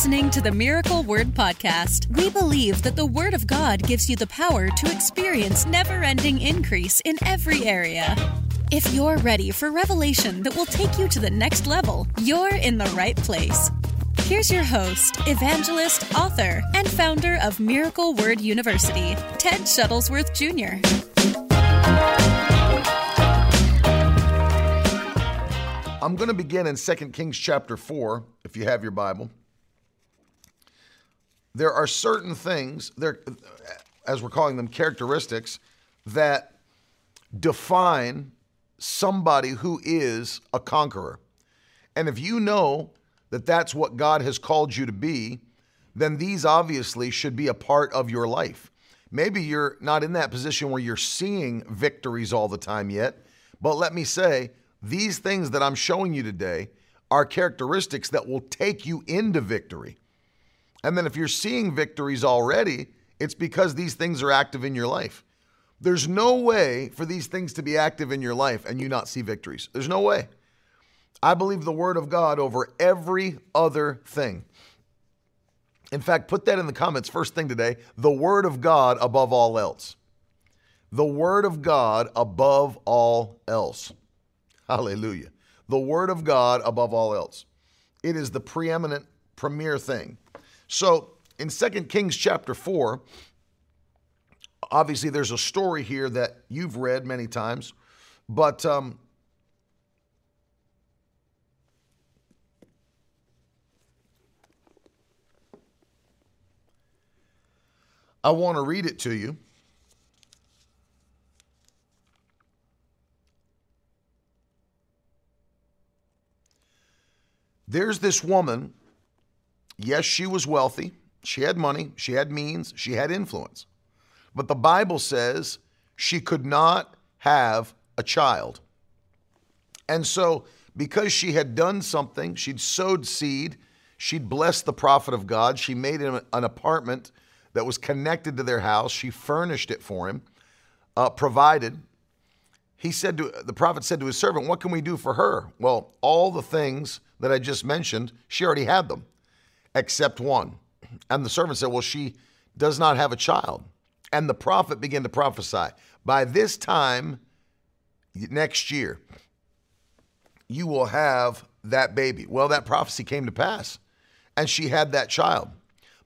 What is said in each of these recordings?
listening to the Miracle Word Podcast. We believe that the Word of God gives you the power to experience never ending increase in every area. If you're ready for revelation that will take you to the next level, you're in the right place. Here's your host, evangelist, author, and founder of Miracle Word University, Ted Shuttlesworth Jr. I'm going to begin in 2 Kings chapter 4, if you have your Bible. There are certain things, there, as we're calling them characteristics, that define somebody who is a conqueror. And if you know that that's what God has called you to be, then these obviously should be a part of your life. Maybe you're not in that position where you're seeing victories all the time yet, but let me say, these things that I'm showing you today are characteristics that will take you into victory. And then if you're seeing victories already, it's because these things are active in your life. There's no way for these things to be active in your life and you not see victories. There's no way. I believe the word of God over every other thing. In fact, put that in the comments first thing today the word of God above all else. The word of God above all else. Hallelujah. The Word of God above all else. It is the preeminent, premier thing. So in 2 Kings chapter 4, obviously there's a story here that you've read many times, but um, I want to read it to you. There's this woman. Yes, she was wealthy. She had money. She had means. She had influence. But the Bible says she could not have a child. And so, because she had done something, she'd sowed seed, she'd blessed the prophet of God, she made him an apartment that was connected to their house, she furnished it for him, uh, provided. He said to the prophet said to his servant, What can we do for her? Well, all the things that I just mentioned, she already had them, except one. And the servant said, Well, she does not have a child. And the prophet began to prophesy. By this time next year, you will have that baby. Well, that prophecy came to pass, and she had that child.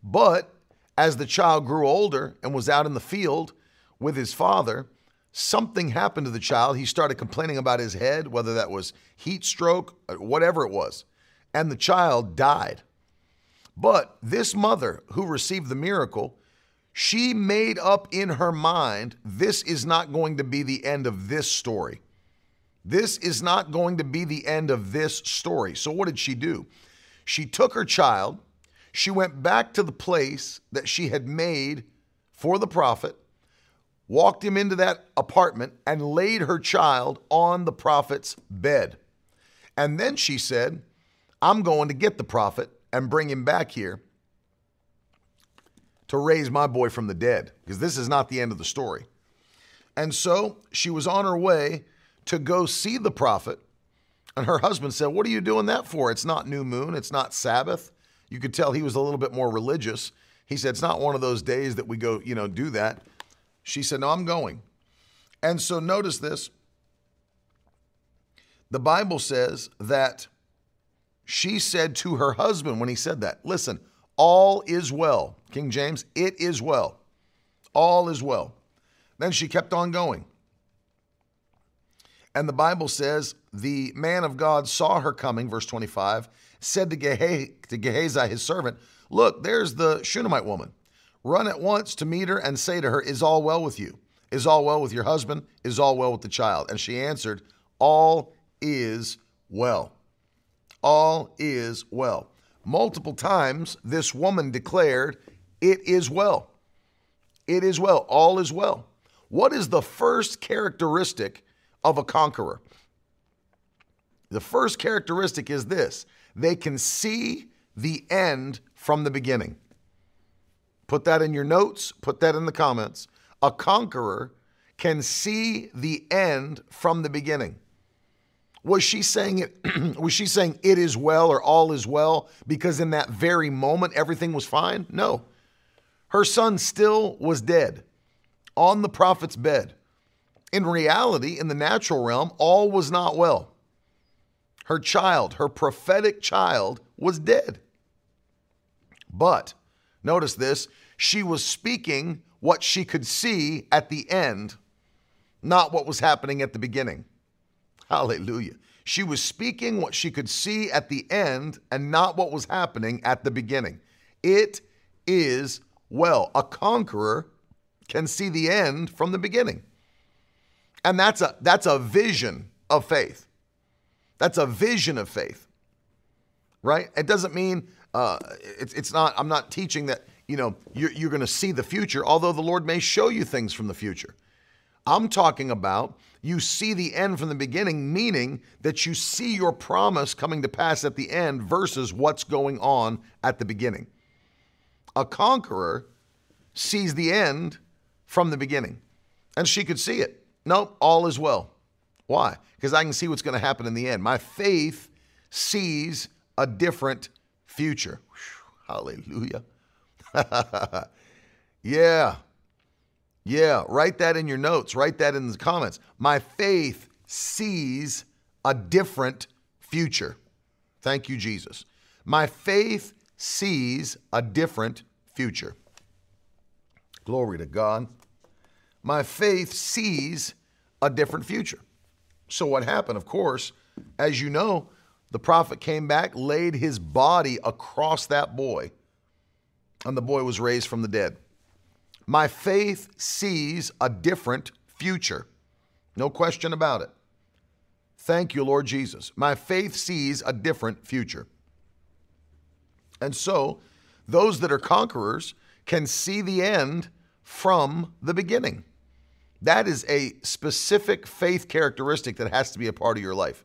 But as the child grew older and was out in the field with his father, something happened to the child. He started complaining about his head, whether that was heat stroke, whatever it was, and the child died. But this mother who received the miracle, she made up in her mind this is not going to be the end of this story. This is not going to be the end of this story. So, what did she do? She took her child, she went back to the place that she had made for the prophet, walked him into that apartment, and laid her child on the prophet's bed. And then she said, I'm going to get the prophet and bring him back here to raise my boy from the dead, because this is not the end of the story. And so she was on her way to go see the prophet. And her husband said, What are you doing that for? It's not new moon, it's not Sabbath. You could tell he was a little bit more religious. He said, It's not one of those days that we go, you know, do that. She said, No, I'm going. And so notice this. The Bible says that she said to her husband when he said that, Listen, all is well. King James, it is well. All is well. Then she kept on going. And the Bible says, the man of God saw her coming, verse 25, said to, Gehazi, to Gehazi, his servant, Look, there's the Shunammite woman. Run at once to meet her and say to her, Is all well with you? Is all well with your husband? Is all well with the child? And she answered, All is well. All is well. Multiple times, this woman declared, It is well. It is well. All is well. What is the first characteristic of a conqueror? The first characteristic is this they can see the end from the beginning. Put that in your notes, put that in the comments. A conqueror can see the end from the beginning. Was she saying it was she saying it is well or all is well because in that very moment everything was fine? No. Her son still was dead on the prophet's bed. In reality, in the natural realm, all was not well. Her child, her prophetic child, was dead. But notice this she was speaking what she could see at the end, not what was happening at the beginning. Hallelujah. She was speaking what she could see at the end and not what was happening at the beginning. It is well. A conqueror can see the end from the beginning. And that's a that's a vision of faith. That's a vision of faith. Right? It doesn't mean uh, it's, it's not, I'm not teaching that, you know, you're, you're going to see the future, although the Lord may show you things from the future. I'm talking about you see the end from the beginning, meaning that you see your promise coming to pass at the end versus what's going on at the beginning. A conqueror sees the end from the beginning, and she could see it. Nope, all is well. Why? Because I can see what's going to happen in the end. My faith sees a different future. Whew, hallelujah. yeah. Yeah. Write that in your notes. Write that in the comments. My faith sees a different future. Thank you, Jesus. My faith sees a different future. Glory to God. My faith sees a different future. So, what happened, of course, as you know, the prophet came back, laid his body across that boy, and the boy was raised from the dead. My faith sees a different future. No question about it. Thank you, Lord Jesus. My faith sees a different future. And so, those that are conquerors can see the end from the beginning. That is a specific faith characteristic that has to be a part of your life.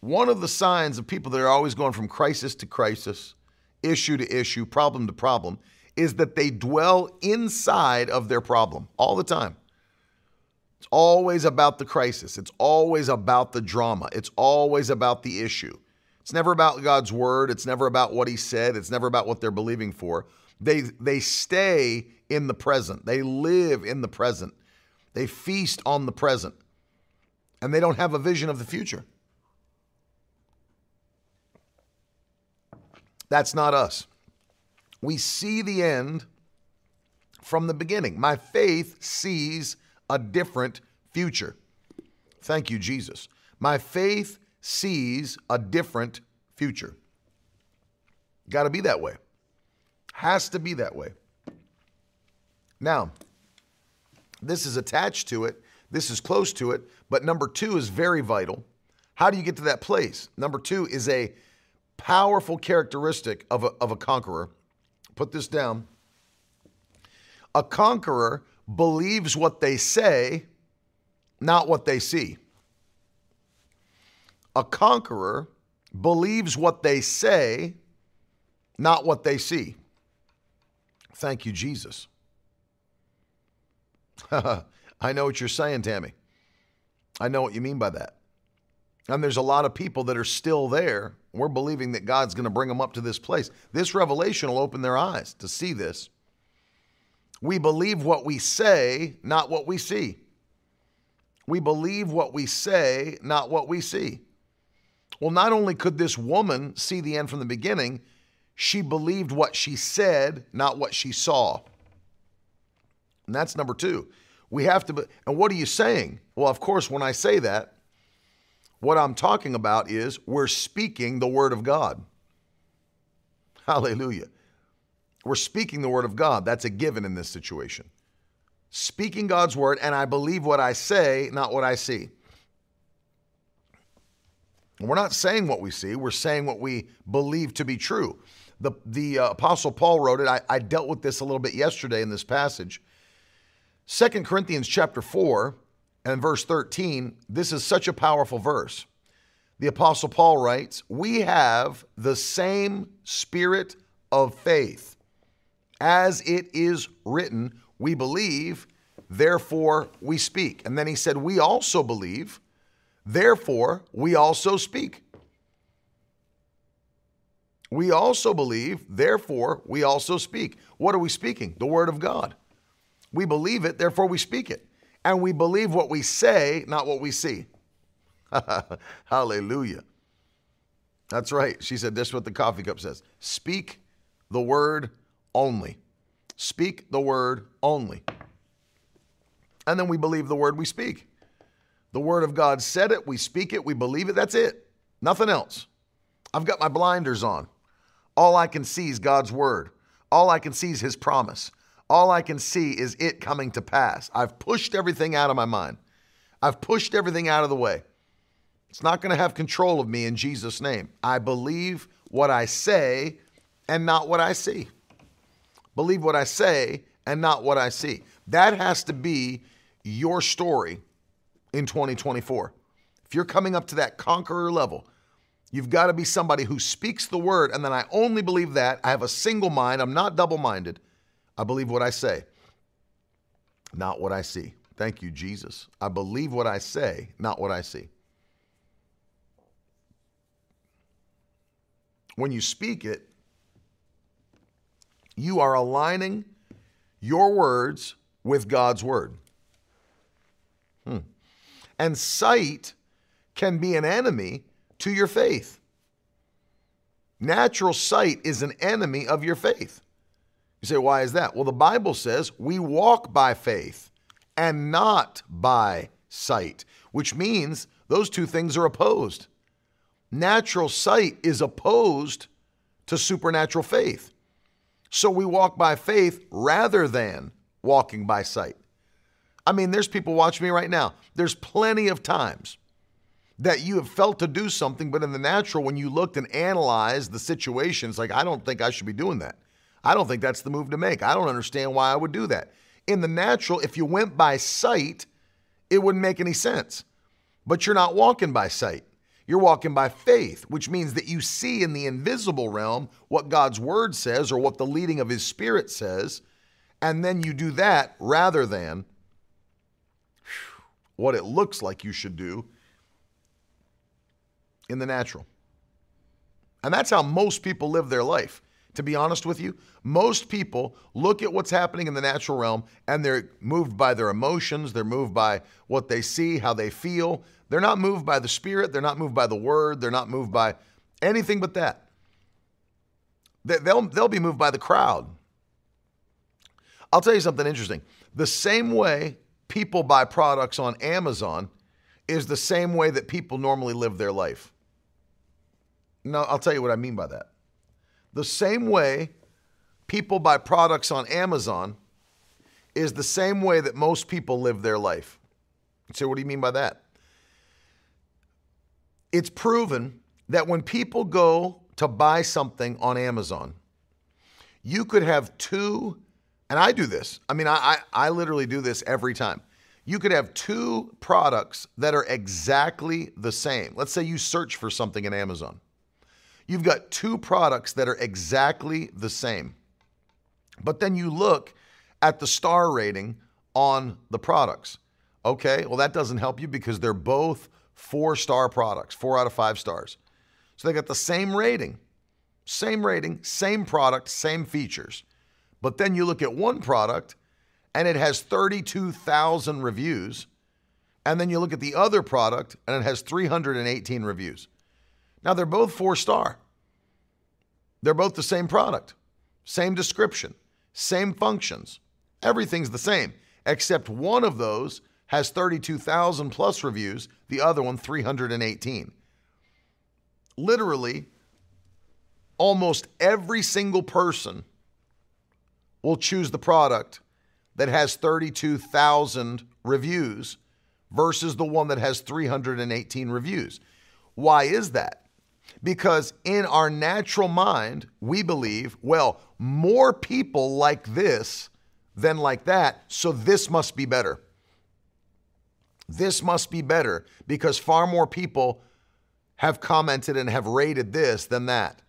One of the signs of people that are always going from crisis to crisis, issue to issue, problem to problem, is that they dwell inside of their problem all the time. It's always about the crisis. It's always about the drama. It's always about the issue. It's never about God's word. It's never about what he said. It's never about what they're believing for. They, they stay in the present. They live in the present. They feast on the present. And they don't have a vision of the future. That's not us. We see the end from the beginning. My faith sees a different future. Thank you, Jesus. My faith sees a different future. Got to be that way. Has to be that way. Now, this is attached to it, this is close to it, but number two is very vital. How do you get to that place? Number two is a powerful characteristic of a, of a conqueror. Put this down. A conqueror believes what they say, not what they see. A conqueror believes what they say, not what they see. Thank you, Jesus. I know what you're saying, Tammy. I know what you mean by that. And there's a lot of people that are still there. We're believing that God's going to bring them up to this place. This revelation will open their eyes to see this. We believe what we say, not what we see. We believe what we say, not what we see. Well, not only could this woman see the end from the beginning, she believed what she said, not what she saw. And that's number two. We have to, be, and what are you saying? Well, of course, when I say that, what I'm talking about is we're speaking the Word of God. Hallelujah. We're speaking the Word of God. That's a given in this situation. Speaking God's Word, and I believe what I say, not what I see. we're not saying what we see, we're saying what we believe to be true. The, the uh, Apostle Paul wrote it. I, I dealt with this a little bit yesterday in this passage. Second Corinthians chapter 4 and verse 13, this is such a powerful verse. The Apostle Paul writes, We have the same spirit of faith. As it is written, we believe, therefore we speak. And then he said, We also believe, therefore we also speak. We also believe, therefore we also speak. What are we speaking? The Word of God. We believe it, therefore we speak it. And we believe what we say, not what we see. Hallelujah. That's right. She said, This is what the coffee cup says Speak the word only. Speak the word only. And then we believe the word we speak. The word of God said it, we speak it, we believe it. That's it. Nothing else. I've got my blinders on. All I can see is God's word. All I can see is his promise. All I can see is it coming to pass. I've pushed everything out of my mind. I've pushed everything out of the way. It's not going to have control of me in Jesus' name. I believe what I say and not what I see. Believe what I say and not what I see. That has to be your story in 2024. If you're coming up to that conqueror level, you've got to be somebody who speaks the word, and then I only believe that. I have a single mind, I'm not double minded. I believe what I say, not what I see. Thank you, Jesus. I believe what I say, not what I see. When you speak it, you are aligning your words with God's word. Hmm. And sight can be an enemy to your faith. Natural sight is an enemy of your faith. You say, why is that? Well, the Bible says we walk by faith and not by sight, which means those two things are opposed. Natural sight is opposed to supernatural faith. So we walk by faith rather than walking by sight. I mean, there's people watching me right now. There's plenty of times that you have felt to do something, but in the natural, when you looked and analyzed the situation, it's like, I don't think I should be doing that. I don't think that's the move to make. I don't understand why I would do that. In the natural, if you went by sight, it wouldn't make any sense. But you're not walking by sight. You're walking by faith, which means that you see in the invisible realm what God's word says or what the leading of his spirit says, and then you do that rather than what it looks like you should do in the natural. And that's how most people live their life. To be honest with you, most people look at what's happening in the natural realm and they're moved by their emotions, they're moved by what they see, how they feel. They're not moved by the Spirit, they're not moved by the Word, they're not moved by anything but that. They'll, they'll be moved by the crowd. I'll tell you something interesting. The same way people buy products on Amazon is the same way that people normally live their life. Now, I'll tell you what I mean by that. The same way people buy products on Amazon is the same way that most people live their life. So, what do you mean by that? It's proven that when people go to buy something on Amazon, you could have two, and I do this. I mean, I, I, I literally do this every time. You could have two products that are exactly the same. Let's say you search for something in Amazon. You've got two products that are exactly the same. But then you look at the star rating on the products. Okay, well, that doesn't help you because they're both four star products, four out of five stars. So they got the same rating, same rating, same product, same features. But then you look at one product and it has 32,000 reviews. And then you look at the other product and it has 318 reviews. Now, they're both four star. They're both the same product, same description, same functions. Everything's the same, except one of those has 32,000 plus reviews, the other one 318. Literally, almost every single person will choose the product that has 32,000 reviews versus the one that has 318 reviews. Why is that? Because in our natural mind, we believe, well, more people like this than like that, so this must be better. This must be better because far more people have commented and have rated this than that.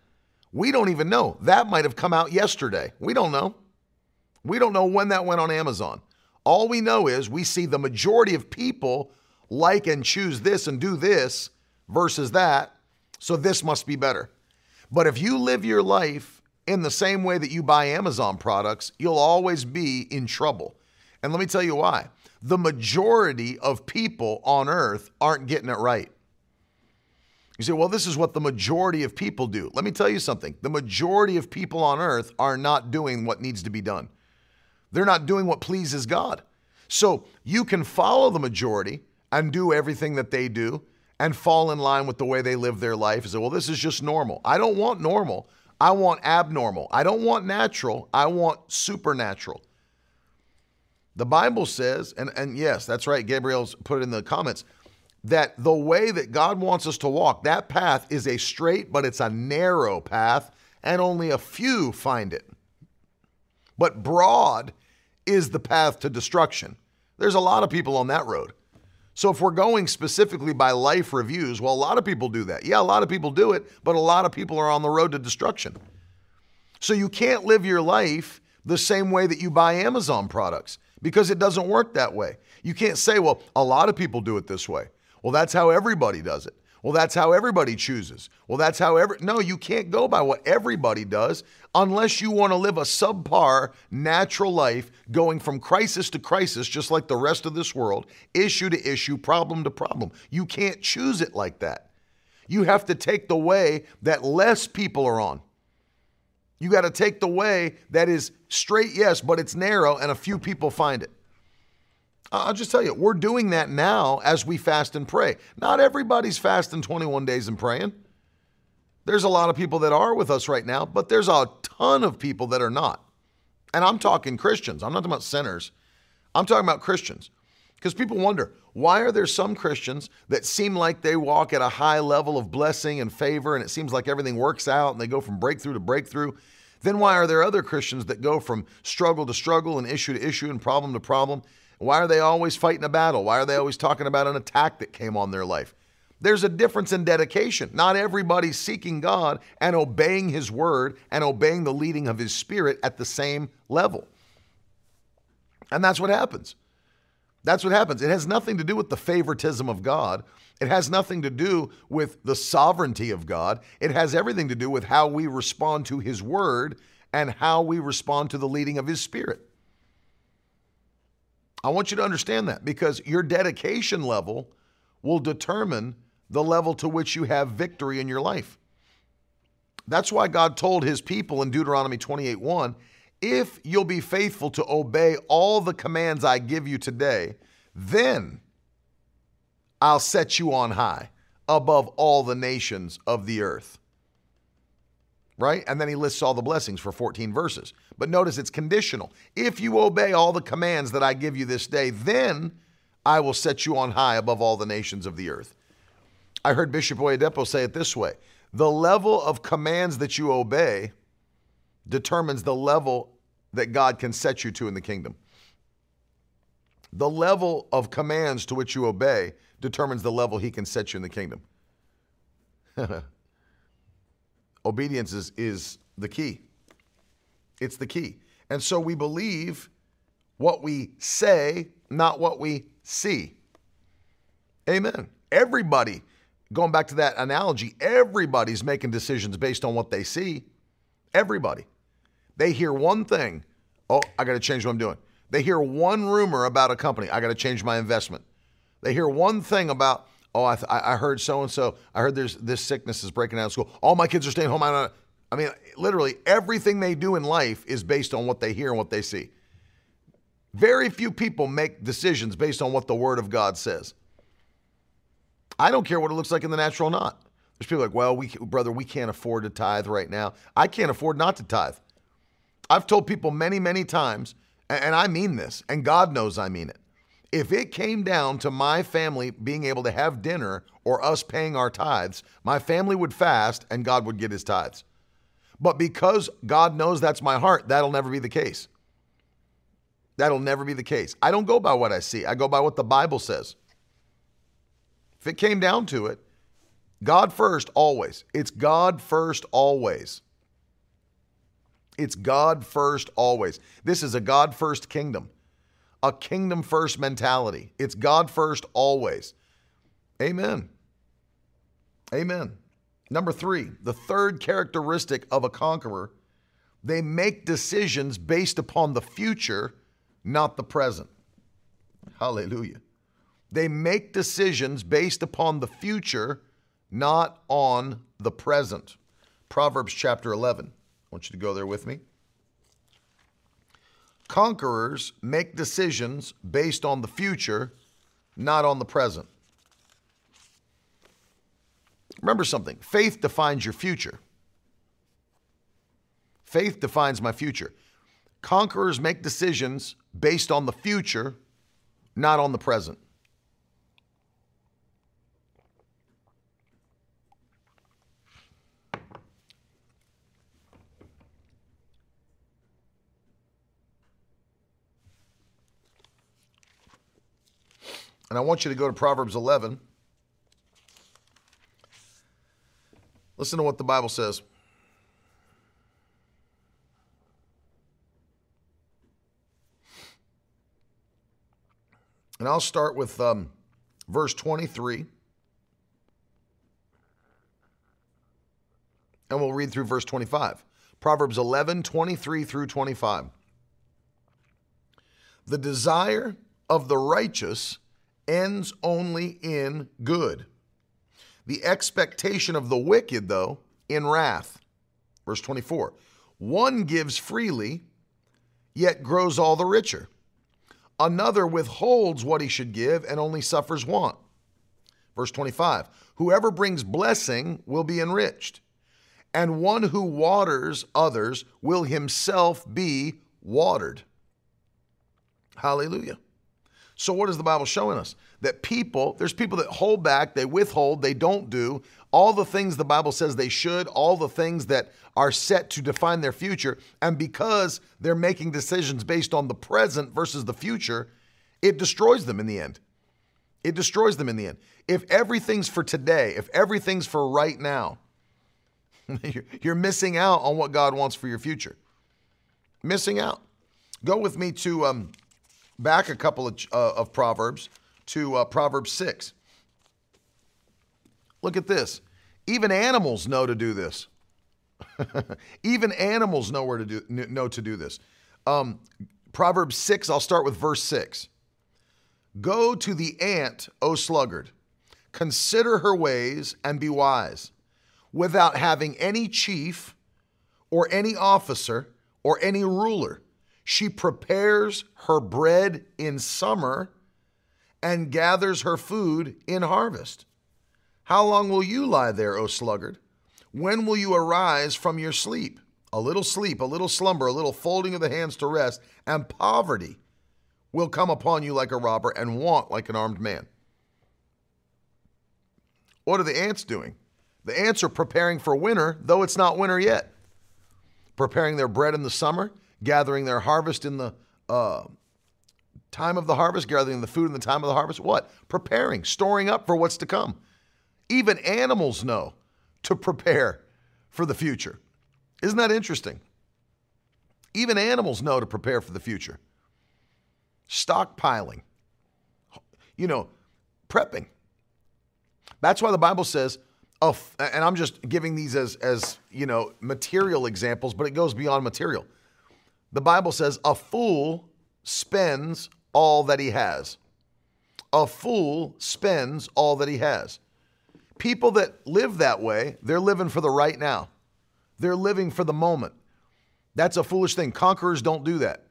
We don't even know. That might have come out yesterday. We don't know. We don't know when that went on Amazon. All we know is we see the majority of people like and choose this and do this versus that, so this must be better. But if you live your life in the same way that you buy Amazon products, you'll always be in trouble. And let me tell you why. The majority of people on earth aren't getting it right. You say, well, this is what the majority of people do. Let me tell you something. The majority of people on earth are not doing what needs to be done, they're not doing what pleases God. So you can follow the majority and do everything that they do and fall in line with the way they live their life and say, well, this is just normal. I don't want normal. I want abnormal. I don't want natural. I want supernatural. The Bible says, and, and yes, that's right, Gabriel's put it in the comments that the way that God wants us to walk, that path is a straight, but it's a narrow path, and only a few find it. But broad is the path to destruction. There's a lot of people on that road. So if we're going specifically by life reviews, well, a lot of people do that. Yeah, a lot of people do it, but a lot of people are on the road to destruction. So you can't live your life the same way that you buy Amazon products because it doesn't work that way. You can't say, well, a lot of people do it this way. Well, that's how everybody does it. Well, that's how everybody chooses. Well, that's how every. No, you can't go by what everybody does unless you want to live a subpar natural life going from crisis to crisis, just like the rest of this world, issue to issue, problem to problem. You can't choose it like that. You have to take the way that less people are on. You got to take the way that is straight, yes, but it's narrow and a few people find it. I'll just tell you, we're doing that now as we fast and pray. Not everybody's fasting 21 days and praying. There's a lot of people that are with us right now, but there's a ton of people that are not. And I'm talking Christians. I'm not talking about sinners. I'm talking about Christians. Because people wonder, why are there some Christians that seem like they walk at a high level of blessing and favor and it seems like everything works out and they go from breakthrough to breakthrough? Then why are there other Christians that go from struggle to struggle and issue to issue and problem to problem? Why are they always fighting a battle? Why are they always talking about an attack that came on their life? There's a difference in dedication. Not everybody's seeking God and obeying His word and obeying the leading of His Spirit at the same level. And that's what happens. That's what happens. It has nothing to do with the favoritism of God. It has nothing to do with the sovereignty of God. It has everything to do with how we respond to His word and how we respond to the leading of His Spirit. I want you to understand that because your dedication level will determine the level to which you have victory in your life. That's why God told his people in Deuteronomy 28 1 if you'll be faithful to obey all the commands I give you today, then I'll set you on high above all the nations of the earth right? And then he lists all the blessings for 14 verses. But notice it's conditional. If you obey all the commands that I give you this day, then I will set you on high above all the nations of the earth. I heard Bishop Oyedepo say it this way the level of commands that you obey determines the level that God can set you to in the kingdom. The level of commands to which you obey determines the level he can set you in the kingdom. Obedience is, is the key. It's the key. And so we believe what we say, not what we see. Amen. Everybody, going back to that analogy, everybody's making decisions based on what they see. Everybody. They hear one thing. Oh, I got to change what I'm doing. They hear one rumor about a company. I got to change my investment. They hear one thing about oh, I, th- I heard so and so. I heard there's this sickness is breaking out of school. All my kids are staying home. I, don't, I mean, literally everything they do in life is based on what they hear and what they see. Very few people make decisions based on what the Word of God says. I don't care what it looks like in the natural or not. There's people like, well, we, brother, we can't afford to tithe right now. I can't afford not to tithe. I've told people many, many times, and I mean this, and God knows I mean it. If it came down to my family being able to have dinner or us paying our tithes, my family would fast and God would get his tithes. But because God knows that's my heart, that'll never be the case. That'll never be the case. I don't go by what I see, I go by what the Bible says. If it came down to it, God first always. It's God first always. It's God first always. This is a God first kingdom a kingdom first mentality. It's God first always. Amen. Amen. Number three, the third characteristic of a conqueror, they make decisions based upon the future, not the present. Hallelujah. They make decisions based upon the future, not on the present. Proverbs chapter 11. I want you to go there with me. Conquerors make decisions based on the future, not on the present. Remember something faith defines your future. Faith defines my future. Conquerors make decisions based on the future, not on the present. And I want you to go to Proverbs 11. Listen to what the Bible says. And I'll start with um, verse 23. And we'll read through verse 25. Proverbs 11, 23 through 25. The desire of the righteous ends only in good. The expectation of the wicked, though, in wrath. Verse 24 One gives freely, yet grows all the richer. Another withholds what he should give and only suffers want. Verse 25 Whoever brings blessing will be enriched, and one who waters others will himself be watered. Hallelujah. So, what is the Bible showing us? That people, there's people that hold back, they withhold, they don't do all the things the Bible says they should, all the things that are set to define their future. And because they're making decisions based on the present versus the future, it destroys them in the end. It destroys them in the end. If everything's for today, if everything's for right now, you're missing out on what God wants for your future. Missing out. Go with me to um, back a couple of, uh, of Proverbs to uh, Proverbs 6. Look at this. Even animals know to do this. Even animals know where to do know to do this. Um, Proverbs 6, I'll start with verse 6. Go to the ant, O sluggard, consider her ways and be wise, without having any chief or any officer or any ruler she prepares her bread in summer and gathers her food in harvest. How long will you lie there, O sluggard? When will you arise from your sleep? A little sleep, a little slumber, a little folding of the hands to rest, and poverty will come upon you like a robber and want like an armed man. What are the ants doing? The ants are preparing for winter, though it's not winter yet. Preparing their bread in the summer gathering their harvest in the uh, time of the harvest, gathering the food in the time of the harvest. What? Preparing, storing up for what's to come. Even animals know to prepare for the future. Isn't that interesting? Even animals know to prepare for the future. Stockpiling, you know, prepping. That's why the Bible says, and I'm just giving these as, as, you know, material examples, but it goes beyond material. The Bible says, a fool spends all that he has. A fool spends all that he has. People that live that way, they're living for the right now. They're living for the moment. That's a foolish thing. Conquerors don't do that.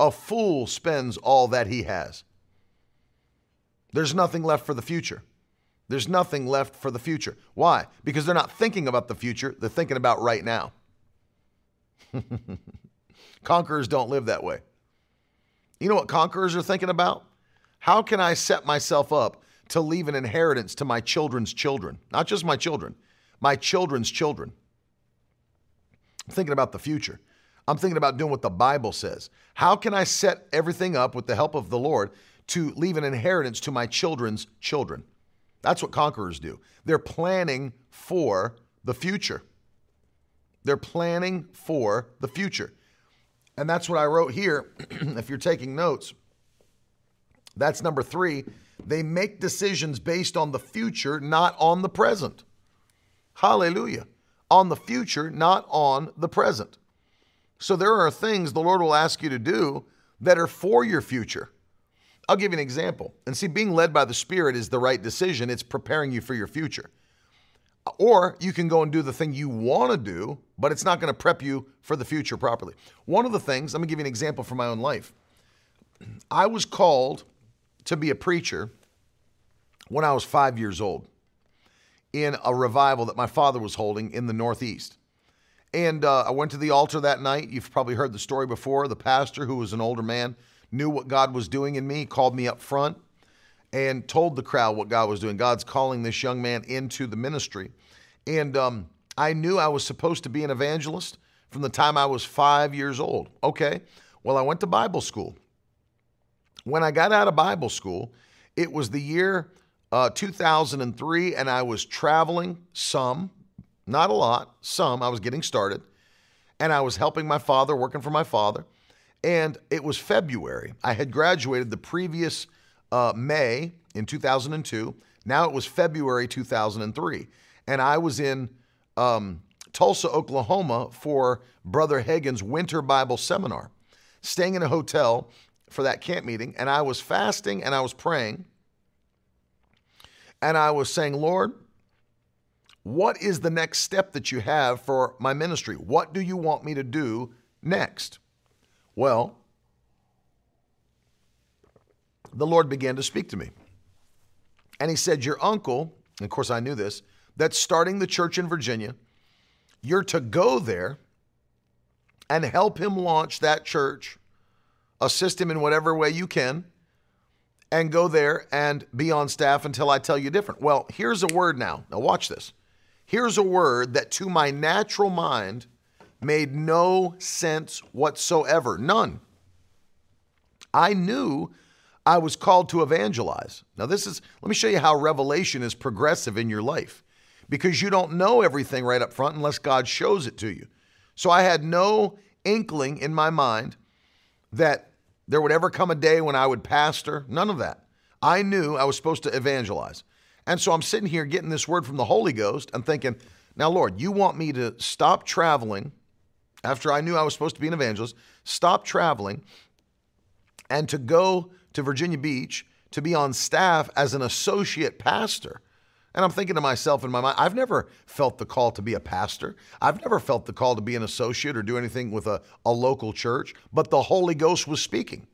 A fool spends all that he has. There's nothing left for the future. There's nothing left for the future. Why? Because they're not thinking about the future, they're thinking about right now. Conquerors don't live that way. You know what conquerors are thinking about? How can I set myself up to leave an inheritance to my children's children? Not just my children, my children's children. I'm thinking about the future. I'm thinking about doing what the Bible says. How can I set everything up with the help of the Lord to leave an inheritance to my children's children? That's what conquerors do. They're planning for the future. They're planning for the future. And that's what I wrote here. if you're taking notes, that's number three. They make decisions based on the future, not on the present. Hallelujah. On the future, not on the present. So there are things the Lord will ask you to do that are for your future. I'll give you an example. And see, being led by the Spirit is the right decision, it's preparing you for your future. Or you can go and do the thing you want to do, but it's not going to prep you for the future properly. One of the things, let me give you an example from my own life. I was called to be a preacher when I was five years old in a revival that my father was holding in the Northeast. And uh, I went to the altar that night. You've probably heard the story before. The pastor, who was an older man, knew what God was doing in me, called me up front and told the crowd what God was doing. God's calling this young man into the ministry. And um, I knew I was supposed to be an evangelist from the time I was five years old. Okay, well, I went to Bible school. When I got out of Bible school, it was the year uh, 2003, and I was traveling some, not a lot, some. I was getting started, and I was helping my father, working for my father. And it was February. I had graduated the previous uh, May in 2002. Now it was February 2003. And I was in um, Tulsa, Oklahoma for Brother Hagin's winter Bible seminar, staying in a hotel for that camp meeting. And I was fasting and I was praying. And I was saying, Lord, what is the next step that you have for my ministry? What do you want me to do next? Well, the Lord began to speak to me. And he said, Your uncle, and of course I knew this, that's starting the church in Virginia, you're to go there and help him launch that church, assist him in whatever way you can, and go there and be on staff until I tell you different. Well, here's a word now. Now, watch this. Here's a word that to my natural mind made no sense whatsoever. None. I knew I was called to evangelize. Now, this is, let me show you how revelation is progressive in your life because you don't know everything right up front unless God shows it to you. So I had no inkling in my mind that there would ever come a day when I would pastor, none of that. I knew I was supposed to evangelize. And so I'm sitting here getting this word from the Holy Ghost. I'm thinking, now, Lord, you want me to stop traveling after I knew I was supposed to be an evangelist, stop traveling and to go to Virginia Beach to be on staff as an associate pastor. And I'm thinking to myself in my mind, I've never felt the call to be a pastor. I've never felt the call to be an associate or do anything with a, a local church, but the Holy Ghost was speaking.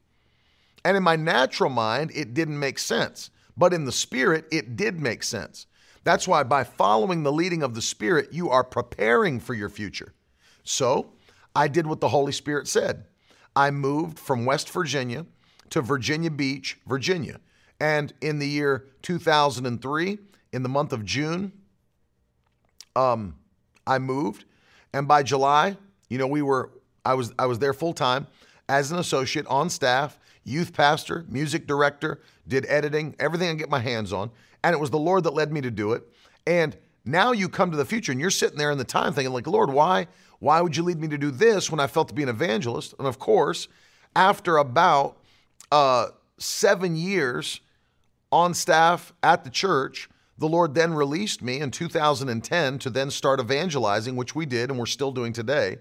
And in my natural mind, it didn't make sense. But in the spirit, it did make sense. That's why by following the leading of the Spirit, you are preparing for your future. So I did what the Holy Spirit said. I moved from West Virginia to Virginia Beach, Virginia. And in the year 2003, in the month of June, um, I moved. And by July, you know, we were I was I was there full time as an associate on staff, youth pastor, music director, did editing, everything I get my hands on. And it was the Lord that led me to do it. And now you come to the future and you're sitting there in the time thinking, like, Lord, why? Why would you lead me to do this when I felt to be an evangelist? And of course, after about uh, seven years on staff at the church, the Lord then released me in 2010 to then start evangelizing, which we did and we're still doing today.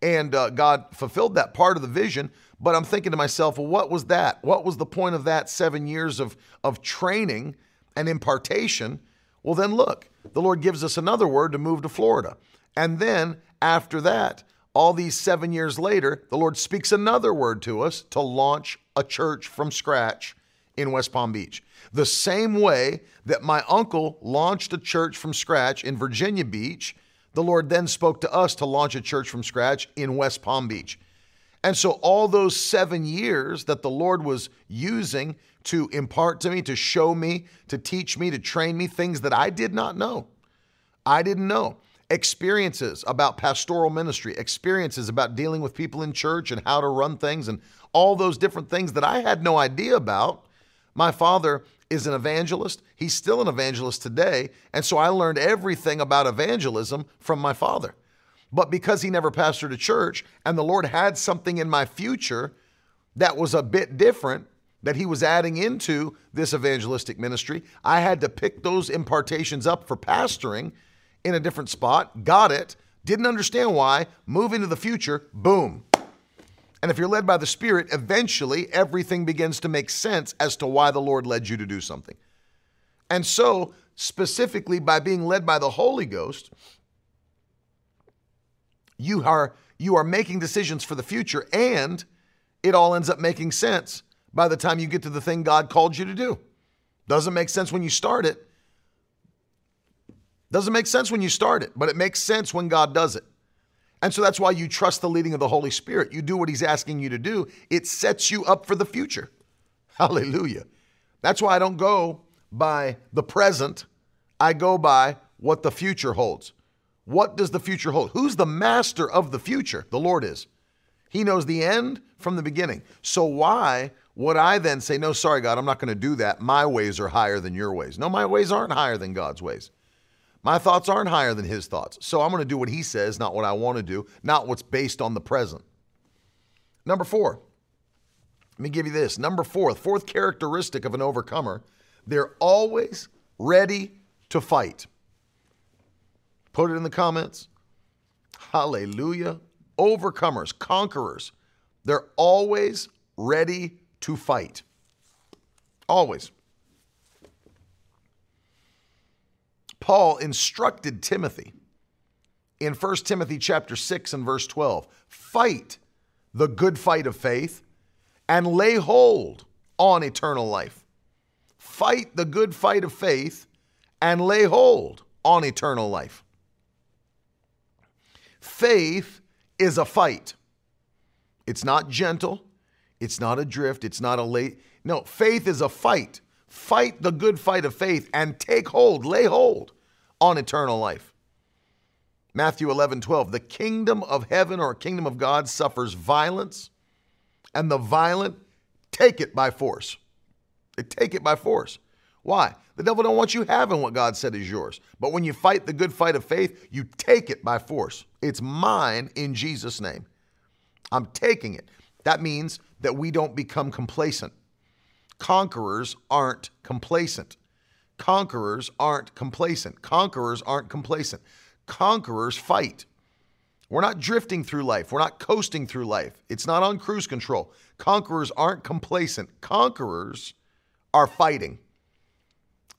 And uh, God fulfilled that part of the vision. But I'm thinking to myself, well, what was that? What was the point of that seven years of, of training and impartation? Well, then look, the Lord gives us another word to move to Florida. And then after that, all these seven years later, the Lord speaks another word to us to launch a church from scratch in West Palm Beach. The same way that my uncle launched a church from scratch in Virginia Beach, the Lord then spoke to us to launch a church from scratch in West Palm Beach. And so, all those seven years that the Lord was using to impart to me, to show me, to teach me, to train me things that I did not know, I didn't know experiences about pastoral ministry, experiences about dealing with people in church and how to run things, and all those different things that I had no idea about. My father is an evangelist. He's still an evangelist today. And so I learned everything about evangelism from my father. But because he never pastored a church and the Lord had something in my future that was a bit different, that he was adding into this evangelistic ministry. I had to pick those impartations up for pastoring in a different spot, got it, didn't understand why, move into the future, boom. And if you're led by the Spirit, eventually everything begins to make sense as to why the Lord led you to do something. And so, specifically by being led by the Holy Ghost, you are you are making decisions for the future and it all ends up making sense by the time you get to the thing God called you to do. Doesn't make sense when you start it. Doesn't make sense when you start it, but it makes sense when God does it. And so that's why you trust the leading of the Holy Spirit. You do what He's asking you to do, it sets you up for the future. Hallelujah. That's why I don't go by the present, I go by what the future holds. What does the future hold? Who's the master of the future? The Lord is. He knows the end from the beginning. So why would I then say, No, sorry, God, I'm not going to do that. My ways are higher than your ways. No, my ways aren't higher than God's ways. My thoughts aren't higher than his thoughts. So I'm going to do what he says, not what I want to do, not what's based on the present. Number four, let me give you this. Number four, fourth characteristic of an overcomer, they're always ready to fight. Put it in the comments. Hallelujah. Overcomers, conquerors, they're always ready to fight. Always. Paul instructed Timothy in 1 Timothy chapter 6 and verse 12, fight the good fight of faith and lay hold on eternal life. Fight the good fight of faith and lay hold on eternal life. Faith is a fight. It's not gentle. It's not a drift. It's not a late. No, faith is a fight. Fight the good fight of faith and take hold, lay hold on eternal life. Matthew 11, 12. The kingdom of heaven or kingdom of God suffers violence, and the violent take it by force. They take it by force. Why? The devil don't want you having what God said is yours. But when you fight the good fight of faith, you take it by force. It's mine in Jesus' name. I'm taking it. That means that we don't become complacent. Conquerors aren't complacent. Conquerors aren't complacent. Conquerors aren't complacent. Conquerors fight. We're not drifting through life. We're not coasting through life. It's not on cruise control. Conquerors aren't complacent. Conquerors are fighting.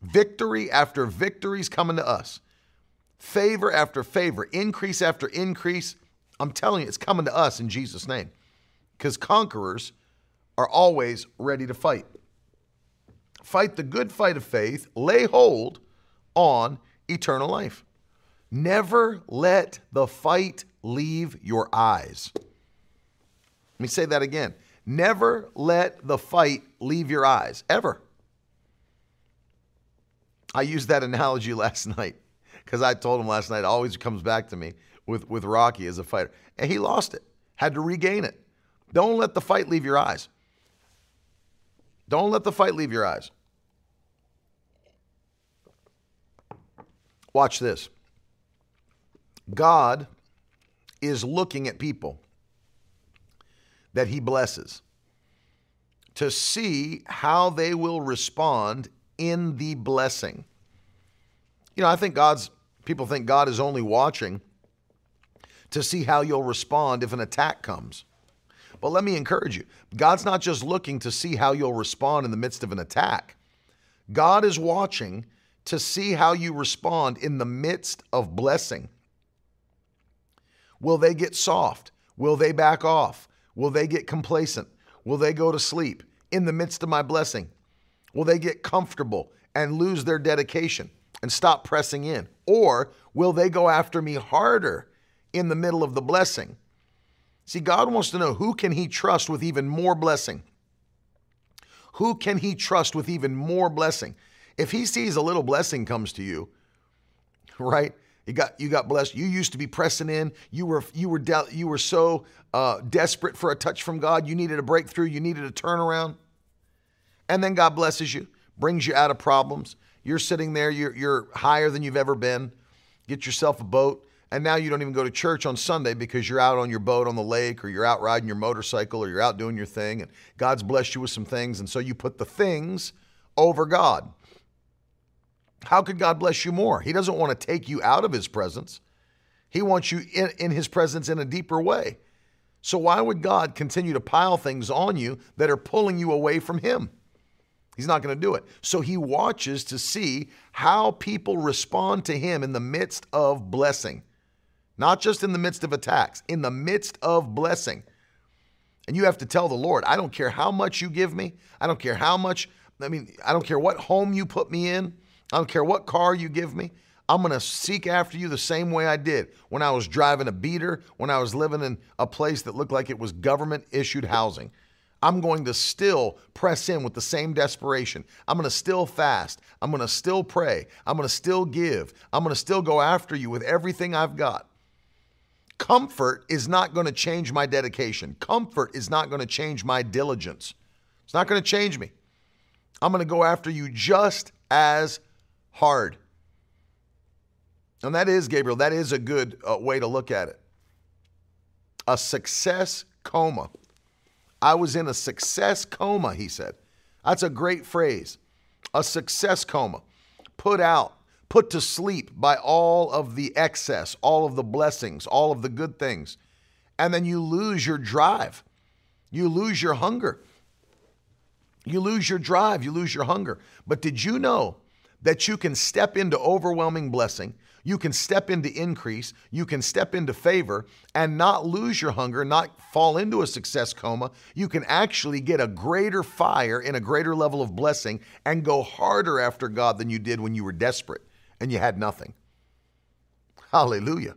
Victory after victory is coming to us. Favor after favor, increase after increase. I'm telling you, it's coming to us in Jesus' name. Because conquerors are always ready to fight. Fight the good fight of faith, lay hold on eternal life. Never let the fight leave your eyes. Let me say that again. Never let the fight leave your eyes, ever. I used that analogy last night because I told him last night, always comes back to me with, with Rocky as a fighter. And he lost it, had to regain it. Don't let the fight leave your eyes. Don't let the fight leave your eyes. Watch this. God is looking at people that he blesses to see how they will respond in the blessing. You know, I think God's people think God is only watching to see how you'll respond if an attack comes. But let me encourage you God's not just looking to see how you'll respond in the midst of an attack, God is watching to see how you respond in the midst of blessing. Will they get soft? Will they back off? Will they get complacent? Will they go to sleep in the midst of my blessing? Will they get comfortable and lose their dedication and stop pressing in? Or will they go after me harder in the middle of the blessing? See, God wants to know who can he trust with even more blessing? Who can he trust with even more blessing? If he sees a little blessing comes to you, right? You got you got blessed. You used to be pressing in. You were you were de- you were so uh, desperate for a touch from God. You needed a breakthrough. You needed a turnaround. And then God blesses you, brings you out of problems. You're sitting there. You're you're higher than you've ever been. Get yourself a boat and now you don't even go to church on Sunday because you're out on your boat on the lake or you're out riding your motorcycle or you're out doing your thing and God's blessed you with some things. And so you put the things over God. How could God bless you more? He doesn't want to take you out of His presence, He wants you in, in His presence in a deeper way. So why would God continue to pile things on you that are pulling you away from Him? He's not going to do it. So he watches to see how people respond to him in the midst of blessing, not just in the midst of attacks, in the midst of blessing. And you have to tell the Lord, I don't care how much you give me. I don't care how much, I mean, I don't care what home you put me in. I don't care what car you give me. I'm going to seek after you the same way I did when I was driving a beater, when I was living in a place that looked like it was government issued housing. I'm going to still press in with the same desperation. I'm going to still fast. I'm going to still pray. I'm going to still give. I'm going to still go after you with everything I've got. Comfort is not going to change my dedication. Comfort is not going to change my diligence. It's not going to change me. I'm going to go after you just as hard. And that is, Gabriel, that is a good uh, way to look at it. A success coma. I was in a success coma, he said. That's a great phrase. A success coma. Put out, put to sleep by all of the excess, all of the blessings, all of the good things. And then you lose your drive. You lose your hunger. You lose your drive. You lose your hunger. But did you know that you can step into overwhelming blessing? You can step into increase, you can step into favor and not lose your hunger, not fall into a success coma. You can actually get a greater fire in a greater level of blessing and go harder after God than you did when you were desperate and you had nothing. Hallelujah.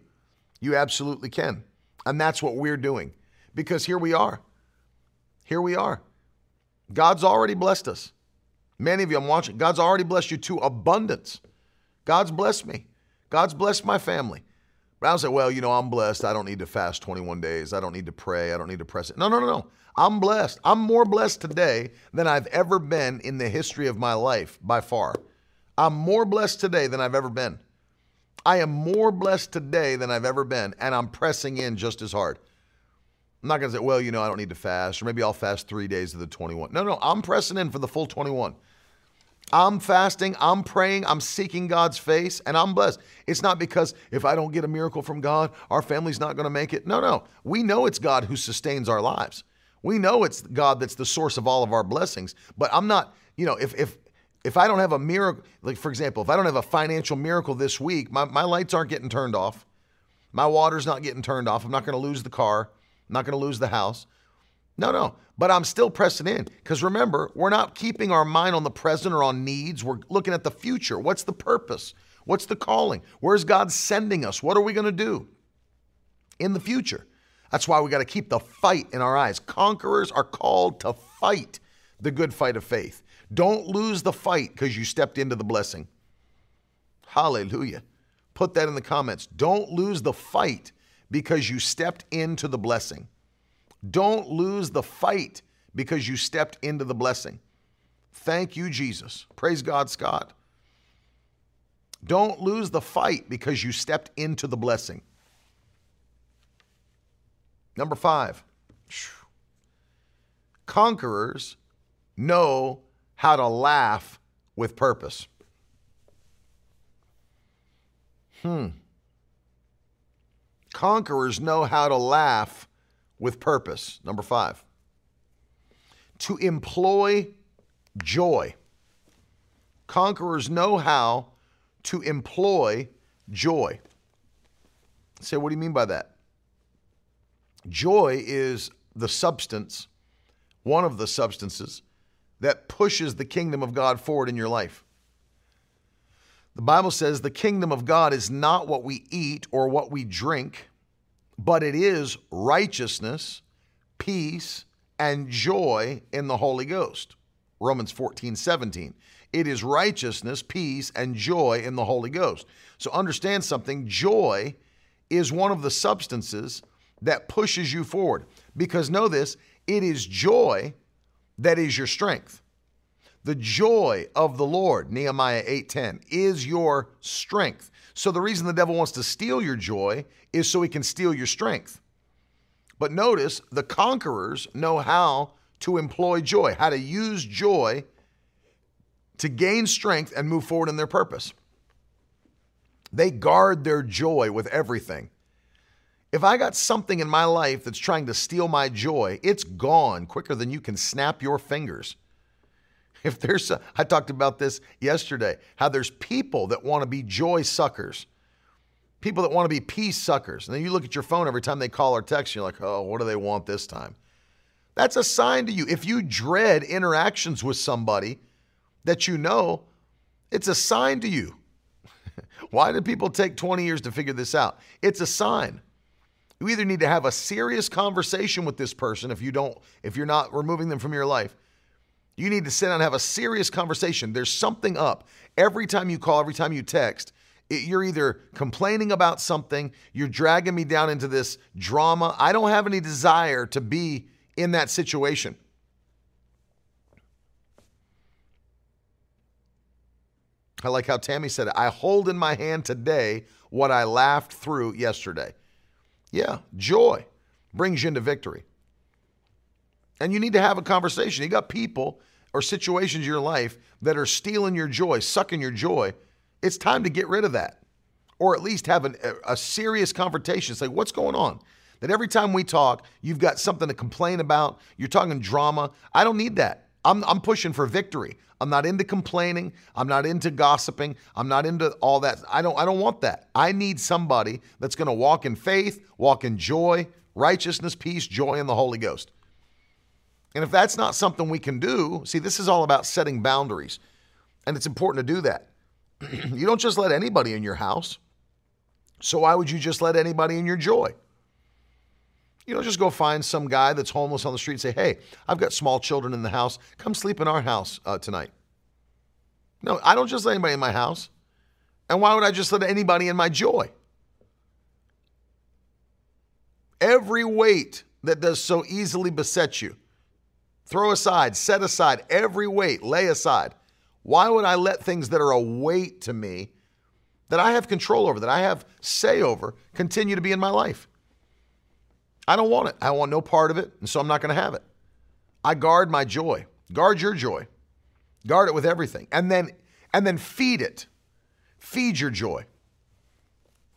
You absolutely can. And that's what we're doing because here we are. Here we are. God's already blessed us. Many of you I'm watching, God's already blessed you to abundance. God's blessed me. God's blessed my family. But I was like, well, you know, I'm blessed. I don't need to fast 21 days. I don't need to pray. I don't need to press it. No, no, no, no. I'm blessed. I'm more blessed today than I've ever been in the history of my life by far. I'm more blessed today than I've ever been. I am more blessed today than I've ever been, and I'm pressing in just as hard. I'm not going to say, well, you know, I don't need to fast, or maybe I'll fast three days of the 21. No, no, I'm pressing in for the full 21. I'm fasting, I'm praying, I'm seeking God's face, and I'm blessed. It's not because if I don't get a miracle from God, our family's not going to make it. No, no. We know it's God who sustains our lives. We know it's God that's the source of all of our blessings. But I'm not, you know, if if if I don't have a miracle, like for example, if I don't have a financial miracle this week, my, my lights aren't getting turned off. My water's not getting turned off. I'm not going to lose the car. I'm not going to lose the house. No, no. But I'm still pressing in because remember, we're not keeping our mind on the present or on needs. We're looking at the future. What's the purpose? What's the calling? Where's God sending us? What are we going to do in the future? That's why we got to keep the fight in our eyes. Conquerors are called to fight the good fight of faith. Don't lose the fight because you stepped into the blessing. Hallelujah. Put that in the comments. Don't lose the fight because you stepped into the blessing. Don't lose the fight because you stepped into the blessing. Thank you, Jesus. Praise God, Scott. Don't lose the fight because you stepped into the blessing. Number five, conquerors know how to laugh with purpose. Hmm. Conquerors know how to laugh with purpose. Number five, to employ joy. Conquerors know how to employ joy. Say, what do you mean by that? Joy is the substance, one of the substances that pushes the kingdom of God forward in your life. The Bible says the kingdom of God is not what we eat or what we drink, but it is righteousness, peace, and joy in the Holy Ghost. Romans 14, 17. It is righteousness, peace, and joy in the Holy Ghost. So understand something joy is one of the substances that pushes you forward. Because know this, it is joy that is your strength. The joy of the Lord, Nehemiah 8:10, is your strength. So the reason the devil wants to steal your joy is so he can steal your strength. But notice the conquerors know how to employ joy, how to use joy to gain strength and move forward in their purpose. They guard their joy with everything. If I got something in my life that's trying to steal my joy, it's gone quicker than you can snap your fingers. If there's, a, I talked about this yesterday, how there's people that want to be joy suckers, people that want to be peace suckers. And then you look at your phone every time they call or text, you're like, oh, what do they want this time? That's a sign to you. If you dread interactions with somebody that you know, it's a sign to you. Why did people take 20 years to figure this out? It's a sign. You either need to have a serious conversation with this person if you don't if you're not removing them from your life you need to sit down and have a serious conversation. There's something up. Every time you call, every time you text, it, you're either complaining about something, you're dragging me down into this drama. I don't have any desire to be in that situation. I like how Tammy said. I hold in my hand today what I laughed through yesterday. Yeah, joy brings you into victory. And you need to have a conversation. You got people or situations in your life that are stealing your joy, sucking your joy. It's time to get rid of that. Or at least have an, a, serious conversation. Say, what's going on? That every time we talk, you've got something to complain about. You're talking drama. I don't need that. I'm, I'm pushing for victory. I'm not into complaining. I'm not into gossiping. I'm not into all that. I don't I don't want that. I need somebody that's going to walk in faith, walk in joy, righteousness, peace, joy in the Holy Ghost. And if that's not something we can do, see, this is all about setting boundaries. And it's important to do that. you don't just let anybody in your house. So why would you just let anybody in your joy? You don't just go find some guy that's homeless on the street and say, hey, I've got small children in the house. Come sleep in our house uh, tonight. No, I don't just let anybody in my house. And why would I just let anybody in my joy? Every weight that does so easily beset you Throw aside, set aside every weight, lay aside. Why would I let things that are a weight to me, that I have control over, that I have say over, continue to be in my life? I don't want it. I want no part of it, and so I'm not going to have it. I guard my joy. Guard your joy. Guard it with everything. And then and then feed it. Feed your joy.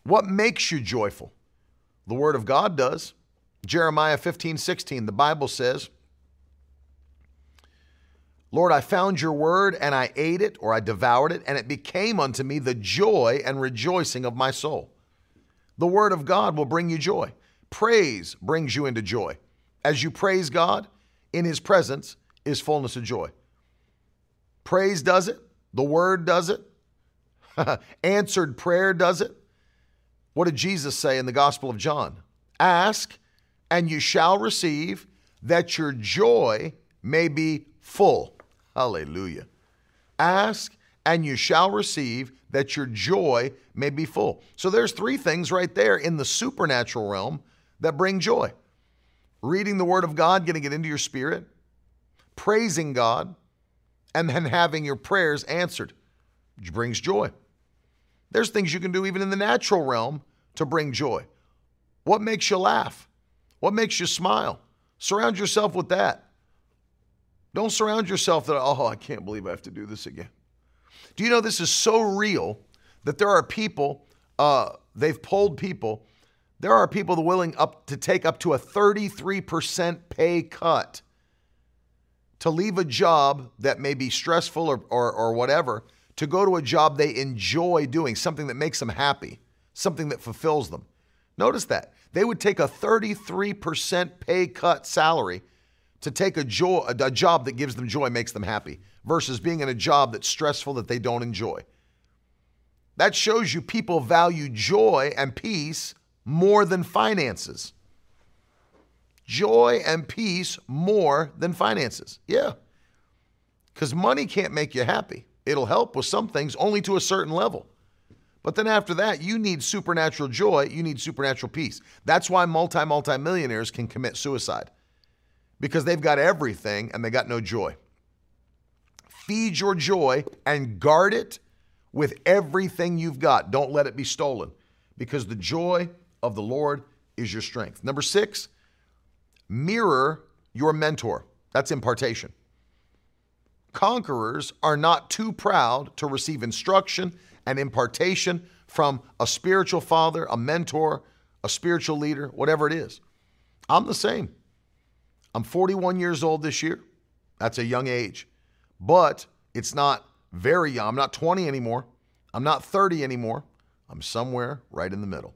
What makes you joyful? The word of God does. Jeremiah 15, 16, the Bible says, Lord, I found your word and I ate it or I devoured it, and it became unto me the joy and rejoicing of my soul. The word of God will bring you joy. Praise brings you into joy. As you praise God, in his presence is fullness of joy. Praise does it, the word does it, answered prayer does it. What did Jesus say in the Gospel of John? Ask, and you shall receive, that your joy may be full. Hallelujah. Ask and you shall receive that your joy may be full. So there's three things right there in the supernatural realm that bring joy. Reading the word of God, getting it into your spirit, praising God, and then having your prayers answered, brings joy. There's things you can do even in the natural realm to bring joy. What makes you laugh? What makes you smile? Surround yourself with that. Don't surround yourself that, oh, I can't believe I have to do this again. Do you know this is so real that there are people, uh, they've polled people, there are people willing up to take up to a 33% pay cut to leave a job that may be stressful or, or, or whatever to go to a job they enjoy doing, something that makes them happy, something that fulfills them. Notice that. They would take a 33% pay cut salary to take a, joy, a job that gives them joy, makes them happy, versus being in a job that's stressful that they don't enjoy. That shows you people value joy and peace more than finances. Joy and peace more than finances. Yeah. Because money can't make you happy. It'll help with some things only to a certain level. But then after that, you need supernatural joy, you need supernatural peace. That's why multi multi millionaires can commit suicide because they've got everything and they got no joy. feed your joy and guard it with everything you've got. Don't let it be stolen because the joy of the Lord is your strength. Number six, mirror your mentor. That's impartation. Conquerors are not too proud to receive instruction and impartation from a spiritual father, a mentor, a spiritual leader, whatever it is. I'm the same. I'm 41 years old this year. That's a young age, but it's not very young. I'm not 20 anymore. I'm not 30 anymore. I'm somewhere right in the middle.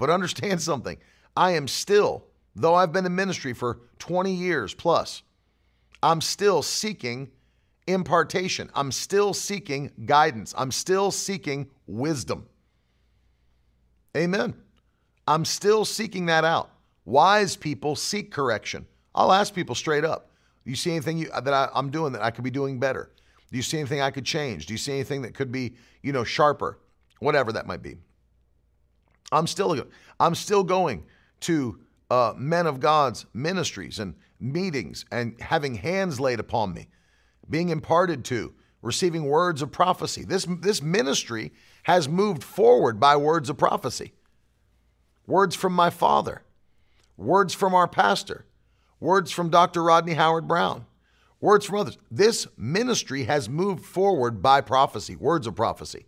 But understand something I am still, though I've been in ministry for 20 years plus, I'm still seeking impartation. I'm still seeking guidance. I'm still seeking wisdom. Amen. I'm still seeking that out. Wise people seek correction. I'll ask people straight up Do you see anything you, that I, I'm doing that I could be doing better? Do you see anything I could change? Do you see anything that could be, you know, sharper? Whatever that might be. I'm still, I'm still going to uh, men of God's ministries and meetings and having hands laid upon me, being imparted to, receiving words of prophecy. This, this ministry has moved forward by words of prophecy. Words from my father, words from our pastor, words from Dr. Rodney Howard-Browne, words from others. This ministry has moved forward by prophecy, words of prophecy.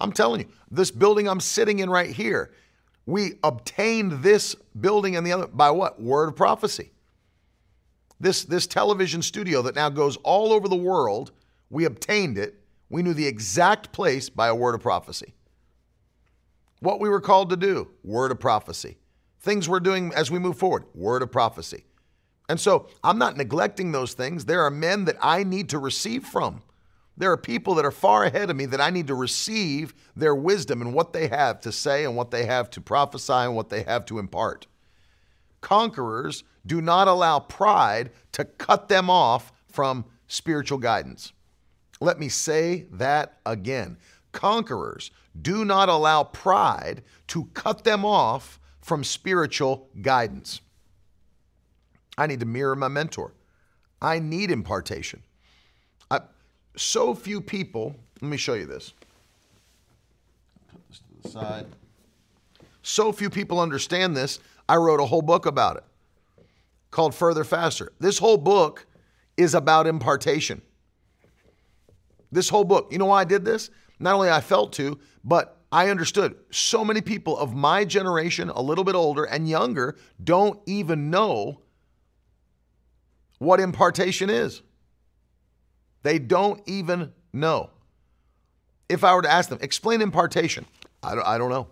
I'm telling you, this building I'm sitting in right here, we obtained this building and the other by what? Word of prophecy. This, this television studio that now goes all over the world, we obtained it. We knew the exact place by a word of prophecy. What we were called to do, word of prophecy. Things we're doing as we move forward, word of prophecy. And so I'm not neglecting those things. There are men that I need to receive from. There are people that are far ahead of me that I need to receive their wisdom and what they have to say and what they have to prophesy and what they have to impart. Conquerors do not allow pride to cut them off from spiritual guidance. Let me say that again. Conquerors do not allow pride to cut them off from spiritual guidance. I need to mirror my mentor. I need impartation. So few people, let me show you this. Put this to the side. So few people understand this. I wrote a whole book about it called Further Faster. This whole book is about impartation. This whole book. You know why I did this? Not only I felt to, but I understood so many people of my generation, a little bit older and younger, don't even know what impartation is. They don't even know. If I were to ask them, explain impartation, I don't, I don't know.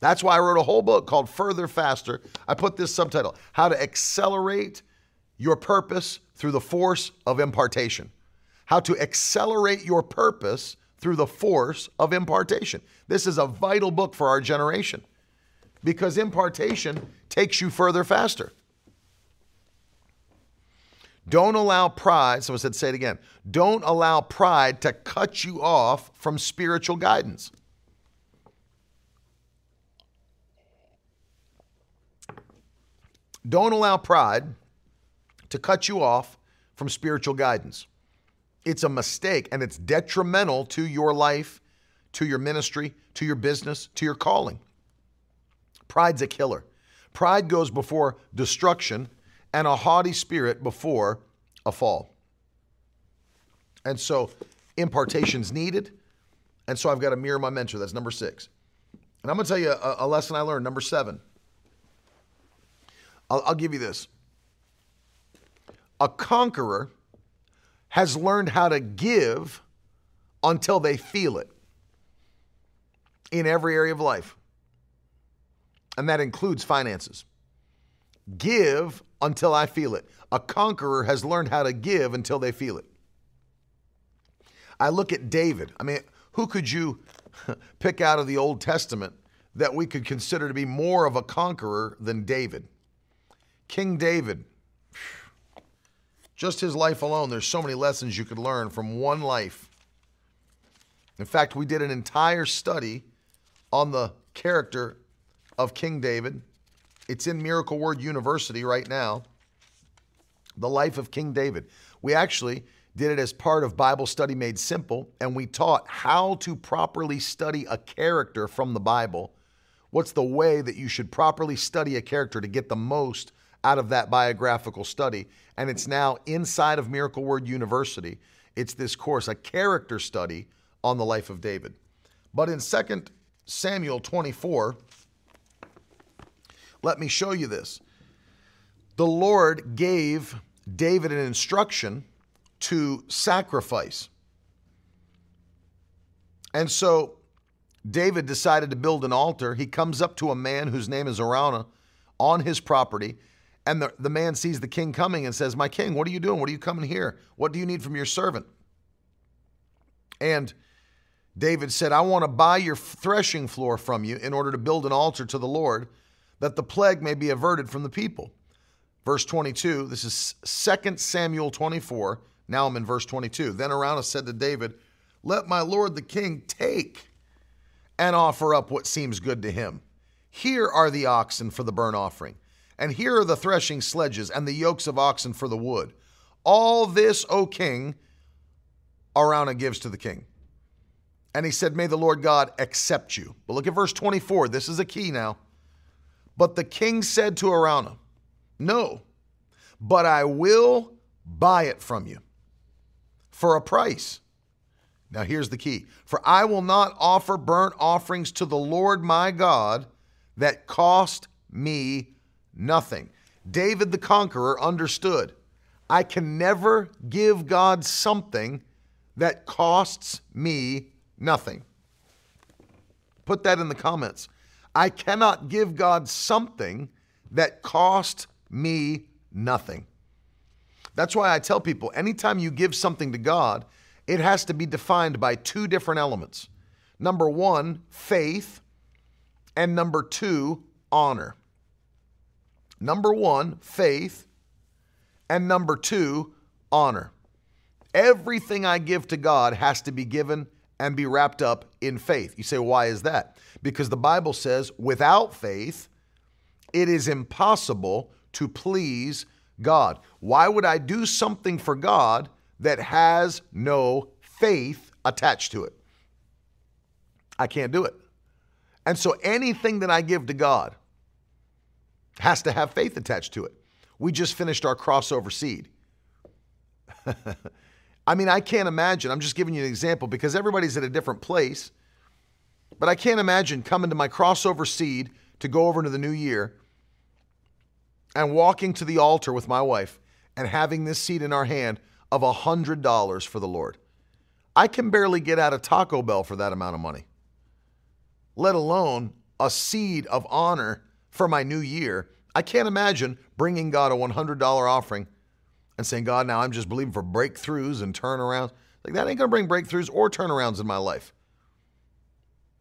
That's why I wrote a whole book called Further Faster. I put this subtitle How to Accelerate Your Purpose Through the Force of Impartation. How to Accelerate Your Purpose Through the Force of Impartation. This is a vital book for our generation because impartation takes you further faster. Don't allow pride, someone said, say it again. Don't allow pride to cut you off from spiritual guidance. Don't allow pride to cut you off from spiritual guidance. It's a mistake and it's detrimental to your life, to your ministry, to your business, to your calling. Pride's a killer. Pride goes before destruction and a haughty spirit before a fall. And so impartation's needed. And so I've got to mirror my mentor. That's number six. And I'm going to tell you a, a lesson I learned. Number seven. I'll, I'll give you this. A conqueror has learned how to give until they feel it in every area of life. And that includes finances. Give until I feel it. A conqueror has learned how to give until they feel it. I look at David. I mean, who could you pick out of the Old Testament that we could consider to be more of a conqueror than David? King David, just his life alone, there's so many lessons you could learn from one life. In fact, we did an entire study on the character of King David. It's in Miracle Word University right now. The life of King David. We actually did it as part of Bible Study Made Simple, and we taught how to properly study a character from the Bible. What's the way that you should properly study a character to get the most out of that biographical study? And it's now inside of Miracle Word University. It's this course, a character study on the life of David. But in 2 Samuel 24, let me show you this. The Lord gave David an instruction to sacrifice. And so David decided to build an altar. He comes up to a man whose name is Araunah on his property. And the, the man sees the king coming and says, My king, what are you doing? What are you coming here? What do you need from your servant? And David said, I want to buy your threshing floor from you in order to build an altar to the Lord, that the plague may be averted from the people. Verse 22, this is 2 Samuel 24. Now I'm in verse 22. Then Araunah said to David, Let my lord the king take and offer up what seems good to him. Here are the oxen for the burnt offering, and here are the threshing sledges and the yokes of oxen for the wood. All this, O king, Araunah gives to the king. And he said, May the Lord God accept you. But look at verse 24. This is a key now. But the king said to Araunah, No, but I will buy it from you for a price. Now, here's the key For I will not offer burnt offerings to the Lord my God that cost me nothing. David the conqueror understood I can never give God something that costs me nothing. Put that in the comments. I cannot give God something that cost me nothing. That's why I tell people anytime you give something to God, it has to be defined by two different elements. Number one, faith, and number two, honor. Number one, faith, and number two, honor. Everything I give to God has to be given and be wrapped up in faith. You say, why is that? Because the Bible says, without faith, it is impossible to please God. Why would I do something for God that has no faith attached to it? I can't do it. And so anything that I give to God has to have faith attached to it. We just finished our crossover seed. I mean, I can't imagine. I'm just giving you an example because everybody's at a different place. But I can't imagine coming to my crossover seed to go over into the new year and walking to the altar with my wife and having this seed in our hand of a $100 for the Lord. I can barely get out of Taco Bell for that amount of money, let alone a seed of honor for my new year. I can't imagine bringing God a $100 offering and saying, God, now I'm just believing for breakthroughs and turnarounds. Like that ain't to bring breakthroughs or turnarounds in my life.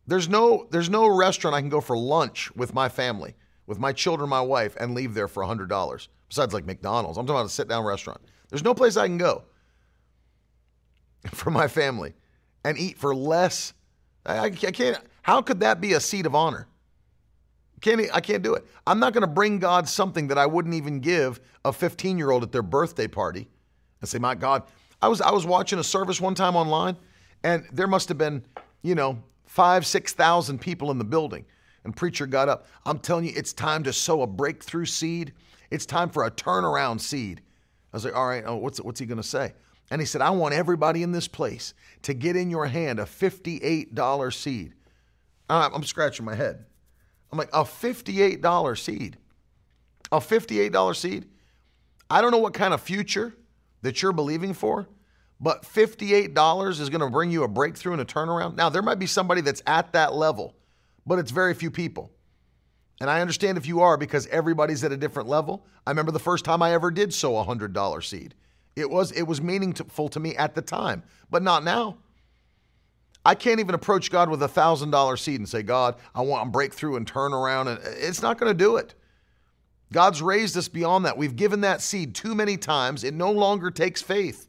There's no there's no restaurant I can go for lunch with my family with my children, my wife, and leave there for $100. Besides, like McDonald's. I'm talking about a sit down restaurant. There's no place I can go for my family and eat for less. I, I can't. How could that be a seat of honor? Can't, I can't do it. I'm not going to bring God something that I wouldn't even give a 15 year old at their birthday party and say, My God, I was, I was watching a service one time online and there must have been, you know, five, 6,000 people in the building and preacher got up. I'm telling you, it's time to sow a breakthrough seed. It's time for a turnaround seed. I was like, all right, oh, what's, what's he going to say? And he said, I want everybody in this place to get in your hand a $58 seed. I'm scratching my head. I'm like, a $58 seed. A $58 seed? I don't know what kind of future that you're believing for, but $58 is going to bring you a breakthrough and a turnaround. Now, there might be somebody that's at that level but it's very few people. And I understand if you are because everybody's at a different level. I remember the first time I ever did sow a $100 seed. It was it was meaningful to me at the time, but not now. I can't even approach God with a thousand dollar seed and say, God, I want a breakthrough and turn around. And it's not going to do it. God's raised us beyond that. We've given that seed too many times. It no longer takes faith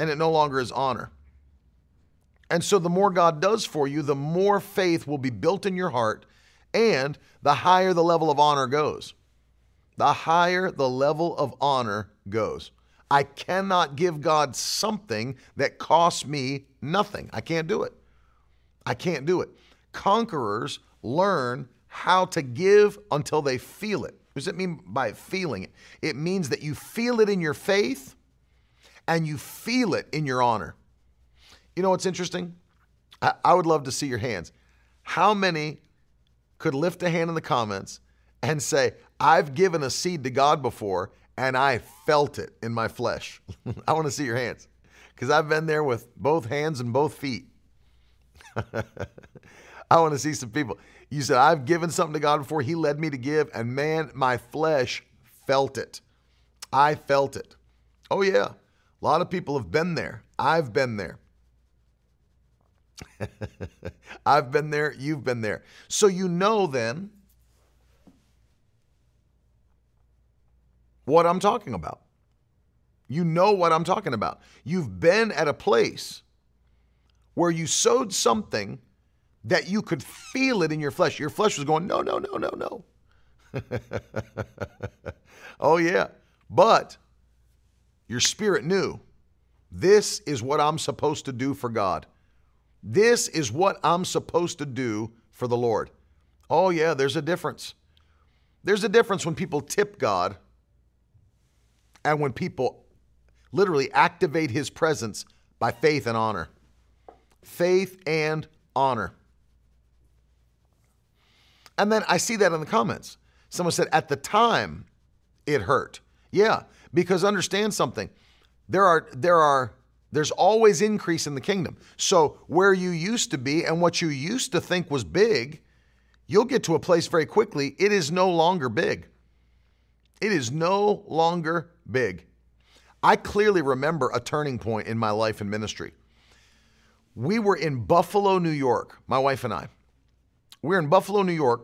and it no longer is honor. And so the more God does for you, the more faith will be built in your heart and the higher the level of honor goes. The higher the level of honor goes. I cannot give God something that costs me nothing. I can't do it. I can't do it. Conquerors learn how to give until they feel it. What does it mean by feeling it? It means that you feel it in your faith and you feel it in your honor. You know what's interesting? I, I would love to see your hands. How many could lift a hand in the comments and say, I've given a seed to God before and I felt it in my flesh? I want to see your hands because I've been there with both hands and both feet. I want to see some people. You said, I've given something to God before. He led me to give, and man, my flesh felt it. I felt it. Oh, yeah. A lot of people have been there. I've been there. I've been there. You've been there. So you know then what I'm talking about. You know what I'm talking about. You've been at a place where you sowed something that you could feel it in your flesh. Your flesh was going, no, no, no, no, no. oh, yeah. But your spirit knew this is what I'm supposed to do for God. This is what I'm supposed to do for the Lord. Oh, yeah, there's a difference. There's a difference when people tip God and when people literally activate his presence by faith and honor. Faith and honor. And then I see that in the comments. Someone said, at the time, it hurt. Yeah, because understand something. There are, there are, there's always increase in the kingdom. So where you used to be and what you used to think was big, you'll get to a place very quickly. It is no longer big. It is no longer big. I clearly remember a turning point in my life and ministry. We were in Buffalo, New York, my wife and I. We were in Buffalo, New York,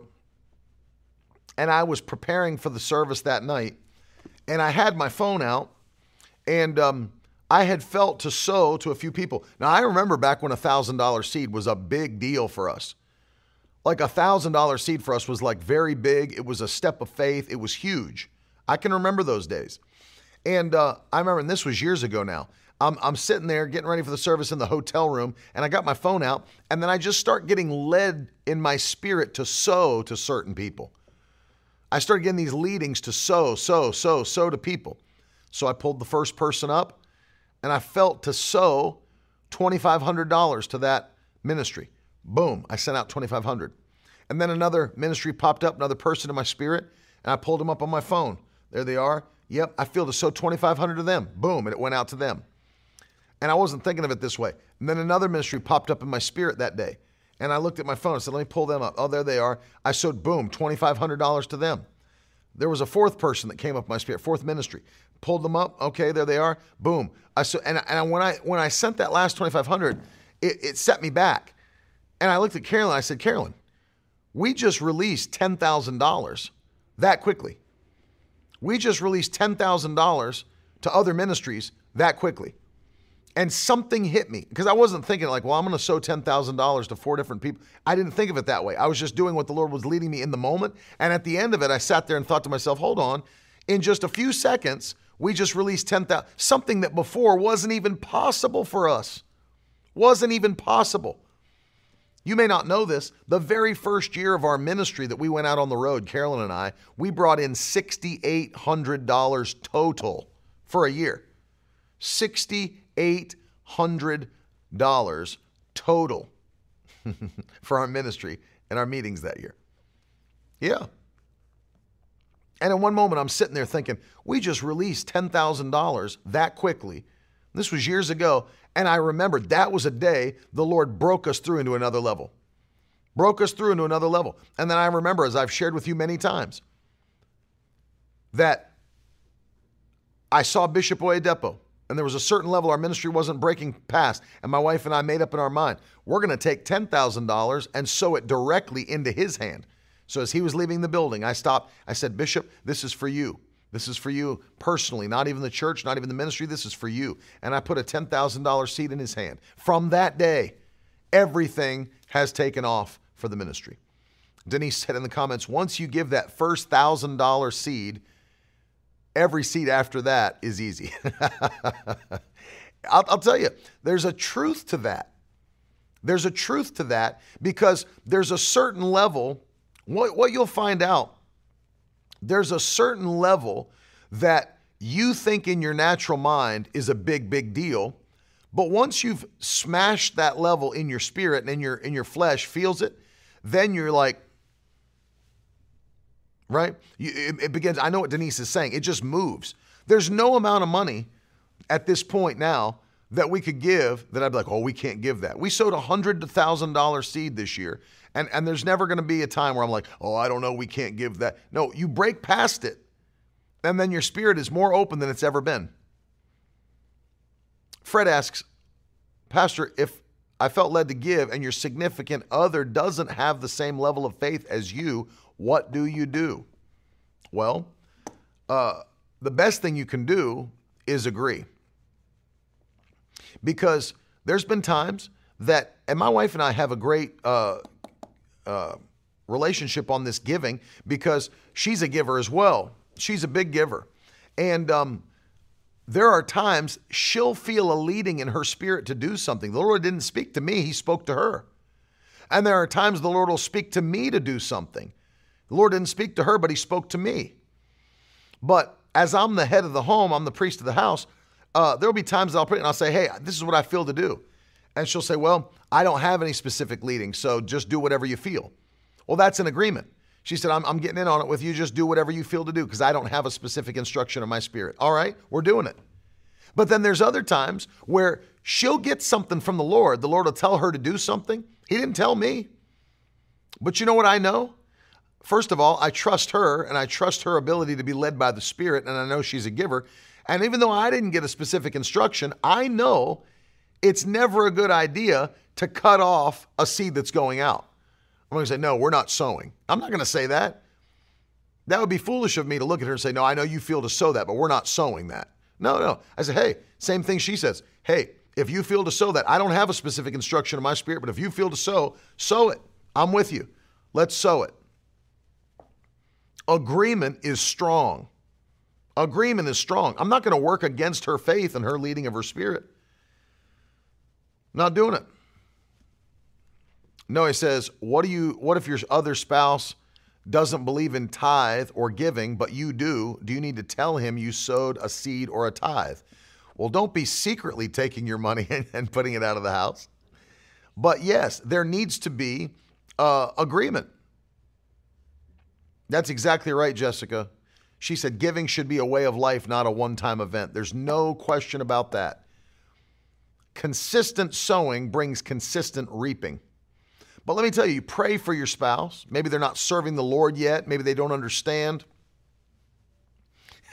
and I was preparing for the service that night, and I had my phone out, and um, I had felt to sow to a few people. Now I remember back when a thousand dollar seed was a big deal for us. Like a thousand dollar seed for us was like very big. It was a step of faith. It was huge. I can remember those days. And uh, I remember, and this was years ago now. I'm, I'm sitting there getting ready for the service in the hotel room, and I got my phone out, and then I just start getting led in my spirit to sow to certain people. I started getting these leadings to sow, sow, sow, sow to people. So I pulled the first person up and I felt to sow $2,500 to that ministry. Boom, I sent out 2,500. And then another ministry popped up, another person in my spirit, and I pulled them up on my phone. There they are. Yep, I feel to sow 2,500 to them. Boom, and it went out to them. And I wasn't thinking of it this way. And then another ministry popped up in my spirit that day. And I looked at my phone and said, let me pull them up. Oh, there they are. I sowed, boom, $2,500 to them. There was a fourth person that came up my spirit, fourth ministry. Pulled them up. Okay, there they are. Boom. I so and, and when I when I sent that last 2500 it, it set me back. And I looked at Carolyn. I said, Carolyn, we just released $10,000 that quickly. We just released $10,000 to other ministries that quickly and something hit me because I wasn't thinking like, well, I'm going to sow $10,000 to four different people. I didn't think of it that way. I was just doing what the Lord was leading me in the moment. And at the end of it, I sat there and thought to myself, hold on. In just a few seconds, we just released 10,000, something that before wasn't even possible for us. Wasn't even possible. You may not know this. The very first year of our ministry that we went out on the road, Carolyn and I, we brought in $6,800 total for a year. 68 $800 total for our ministry and our meetings that year. Yeah. And in one moment, I'm sitting there thinking, we just released $10,000 that quickly. This was years ago. And I remember that was a day the Lord broke us through into another level. Broke us through into another level. And then I remember, as I've shared with you many times, that I saw Bishop Oyedepo and there was a certain level our ministry wasn't breaking past. And my wife and I made up in our mind, we're going to take $10,000 and sow it directly into his hand. So as he was leaving the building, I stopped. I said, Bishop, this is for you. This is for you personally, not even the church, not even the ministry. This is for you. And I put a $10,000 seed in his hand. From that day, everything has taken off for the ministry. Denise said in the comments, once you give that first $1,000 seed, every seat after that is easy. I'll, I'll tell you, there's a truth to that. There's a truth to that because there's a certain level, what, what you'll find out, there's a certain level that you think in your natural mind is a big, big deal. But once you've smashed that level in your spirit and in your in your flesh feels it, then you're like, right? It, it begins. I know what Denise is saying. It just moves. There's no amount of money at this point now that we could give that I'd be like, oh, we can't give that. We sowed a hundred thousand dollar seed this year, and and there's never going to be a time where I'm like, oh, I don't know, we can't give that. No, you break past it, and then your spirit is more open than it's ever been. Fred asks, Pastor, if I felt led to give and your significant other doesn't have the same level of faith as you, what do you do? Well, uh, the best thing you can do is agree. Because there's been times that, and my wife and I have a great uh, uh, relationship on this giving because she's a giver as well. She's a big giver. And um, there are times she'll feel a leading in her spirit to do something. The Lord didn't speak to me, He spoke to her. And there are times the Lord will speak to me to do something. The Lord didn't speak to her, but He spoke to me. But as I'm the head of the home, I'm the priest of the house, uh, there'll be times I'll pray and I'll say, Hey, this is what I feel to do. And she'll say, Well, I don't have any specific leading, so just do whatever you feel. Well, that's an agreement. She said, I'm, I'm getting in on it with you. Just do whatever you feel to do because I don't have a specific instruction in my spirit. All right, we're doing it. But then there's other times where she'll get something from the Lord. The Lord will tell her to do something. He didn't tell me. But you know what I know? First of all, I trust her and I trust her ability to be led by the Spirit, and I know she's a giver. And even though I didn't get a specific instruction, I know it's never a good idea to cut off a seed that's going out. I'm going to say, no, we're not sowing. I'm not going to say that. That would be foolish of me to look at her and say, no, I know you feel to sow that, but we're not sowing that. No, no. I say, hey, same thing she says. Hey, if you feel to sow that, I don't have a specific instruction in my spirit, but if you feel to sow, sow it. I'm with you. Let's sow it. Agreement is strong. Agreement is strong. I'm not going to work against her faith and her leading of her spirit. Not doing it. No, he says, what do you what if your other spouse doesn't believe in tithe or giving, but you do? Do you need to tell him you sowed a seed or a tithe? Well, don't be secretly taking your money and putting it out of the house. But yes, there needs to be uh, agreement. That's exactly right, Jessica. She said giving should be a way of life, not a one time event. There's no question about that. Consistent sowing brings consistent reaping. But let me tell you, pray for your spouse. Maybe they're not serving the Lord yet. Maybe they don't understand.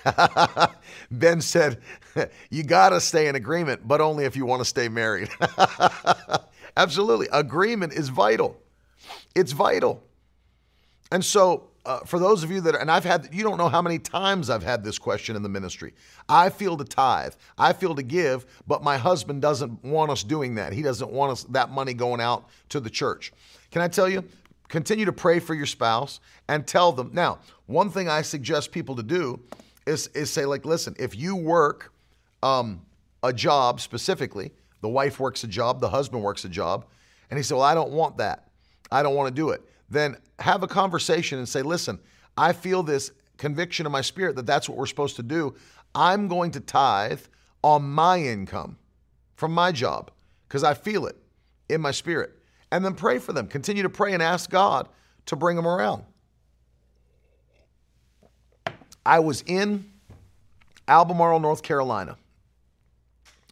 ben said, You got to stay in agreement, but only if you want to stay married. Absolutely. Agreement is vital. It's vital. And so uh, for those of you that, are, and I've had, you don't know how many times I've had this question in the ministry. I feel to tithe, I feel to give, but my husband doesn't want us doing that. He doesn't want us that money going out to the church. Can I tell you? Continue to pray for your spouse and tell them. Now, one thing I suggest people to do is is say like, listen, if you work um, a job specifically, the wife works a job, the husband works a job, and he said, well, I don't want that. I don't want to do it then have a conversation and say, listen, I feel this conviction in my spirit that that's what we're supposed to do. I'm going to tithe on my income from my job because I feel it in my spirit. And then pray for them. Continue to pray and ask God to bring them around. I was in Albemarle, North Carolina.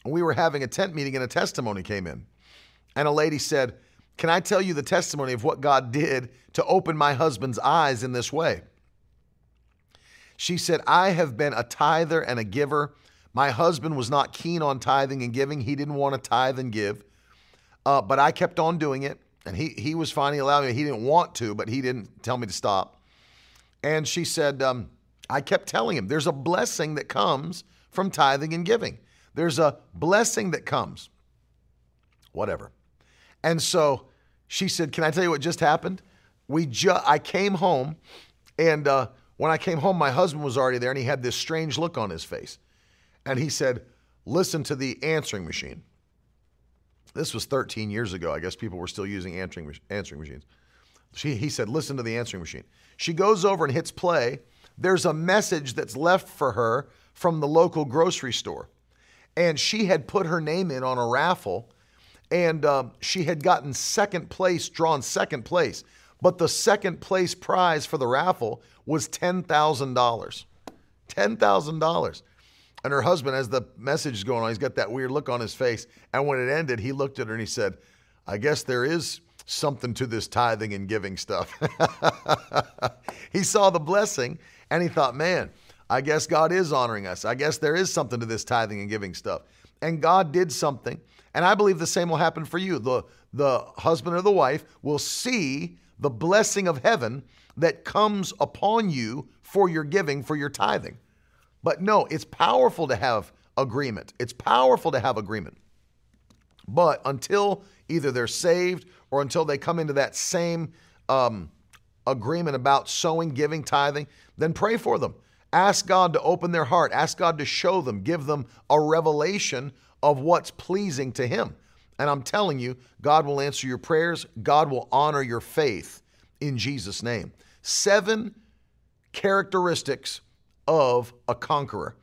We were having a tent meeting and a testimony came in. And a lady said, can I tell you the testimony of what God did to open my husband's eyes in this way? She said, I have been a tither and a giver. My husband was not keen on tithing and giving. He didn't want to tithe and give, uh, but I kept on doing it. And he, he was fine. He allowed me. He didn't want to, but he didn't tell me to stop. And she said, um, I kept telling him, there's a blessing that comes from tithing and giving. There's a blessing that comes. Whatever. And so she said, "Can I tell you what just happened? We ju- I came home, and uh, When I came home, my husband was already there and he had this strange look on his face. And he said, Listen to the answering machine. This was 13 years ago. I guess people were still using answering, answering machines. She, he said, Listen to the answering machine. She goes over and hits play. There's a message that's left for her from the local grocery store. And she had put her name in on a raffle and um, she had gotten second place, drawn second place. But the second place prize for the raffle was $10,000. $10,000. And her husband, as the message is going on, he's got that weird look on his face. And when it ended, he looked at her and he said, I guess there is something to this tithing and giving stuff. he saw the blessing and he thought, man, I guess God is honoring us. I guess there is something to this tithing and giving stuff. And God did something. And I believe the same will happen for you. The, the husband or the wife will see the blessing of heaven that comes upon you for your giving, for your tithing. But no, it's powerful to have agreement. It's powerful to have agreement. But until either they're saved or until they come into that same um, agreement about sowing, giving, tithing, then pray for them. Ask God to open their heart. Ask God to show them, give them a revelation of what's pleasing to Him. And I'm telling you, God will answer your prayers. God will honor your faith in Jesus' name. Seven characteristics of a conqueror.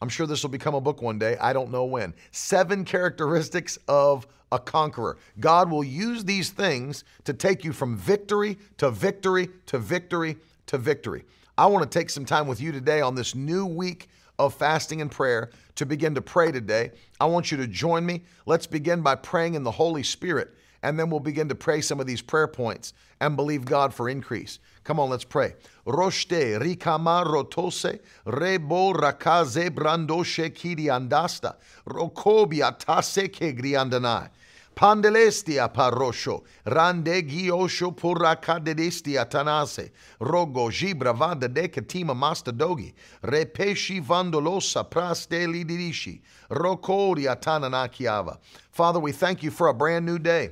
I'm sure this will become a book one day. I don't know when. Seven characteristics of a conqueror. God will use these things to take you from victory to victory to victory to victory. I want to take some time with you today on this new week of fasting and prayer to begin to pray today. I want you to join me. Let's begin by praying in the Holy Spirit, and then we'll begin to pray some of these prayer points and believe God for increase. Come on, let's pray. Roshte, rikama rotose, rebo rakaze brandoshe kiri andasta, rokobia tase ke griandanai. Pandelestia parosho, rande giosho purakadestia tanase, rogo gibra vanda de katima mastadogi, repeshi vandolosa prasteli dirishi, rokoria tananakiava. Father, we thank you for a brand new day.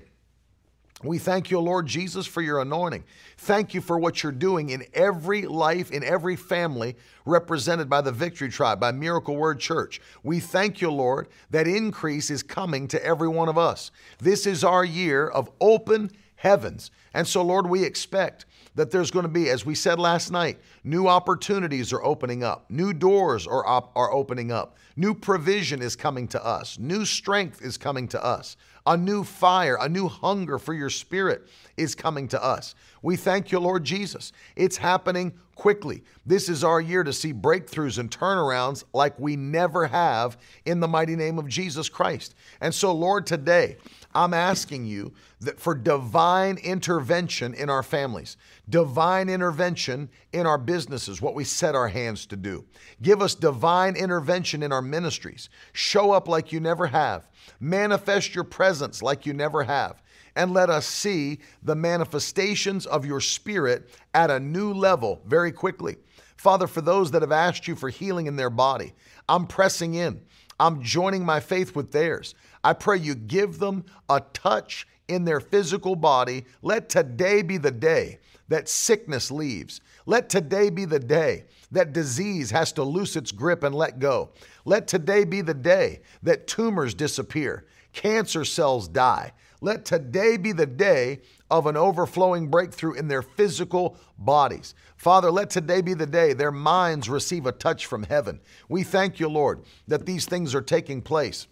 We thank you, Lord Jesus, for your anointing. Thank you for what you're doing in every life, in every family represented by the Victory Tribe, by Miracle Word Church. We thank you, Lord, that increase is coming to every one of us. This is our year of open heavens. And so, Lord, we expect that there's going to be, as we said last night, new opportunities are opening up, new doors are, op- are opening up, new provision is coming to us, new strength is coming to us. A new fire, a new hunger for your spirit is coming to us. We thank you, Lord Jesus. It's happening quickly. This is our year to see breakthroughs and turnarounds like we never have in the mighty name of Jesus Christ. And so, Lord, today, I'm asking you that for divine intervention in our families, divine intervention in our businesses, what we set our hands to do. Give us divine intervention in our ministries. Show up like you never have. Manifest your presence like you never have. And let us see the manifestations of your spirit at a new level very quickly. Father, for those that have asked you for healing in their body, I'm pressing in. I'm joining my faith with theirs. I pray you give them a touch in their physical body. Let today be the day that sickness leaves. Let today be the day that disease has to loose its grip and let go. Let today be the day that tumors disappear, cancer cells die. Let today be the day of an overflowing breakthrough in their physical bodies. Father, let today be the day their minds receive a touch from heaven. We thank you, Lord, that these things are taking place.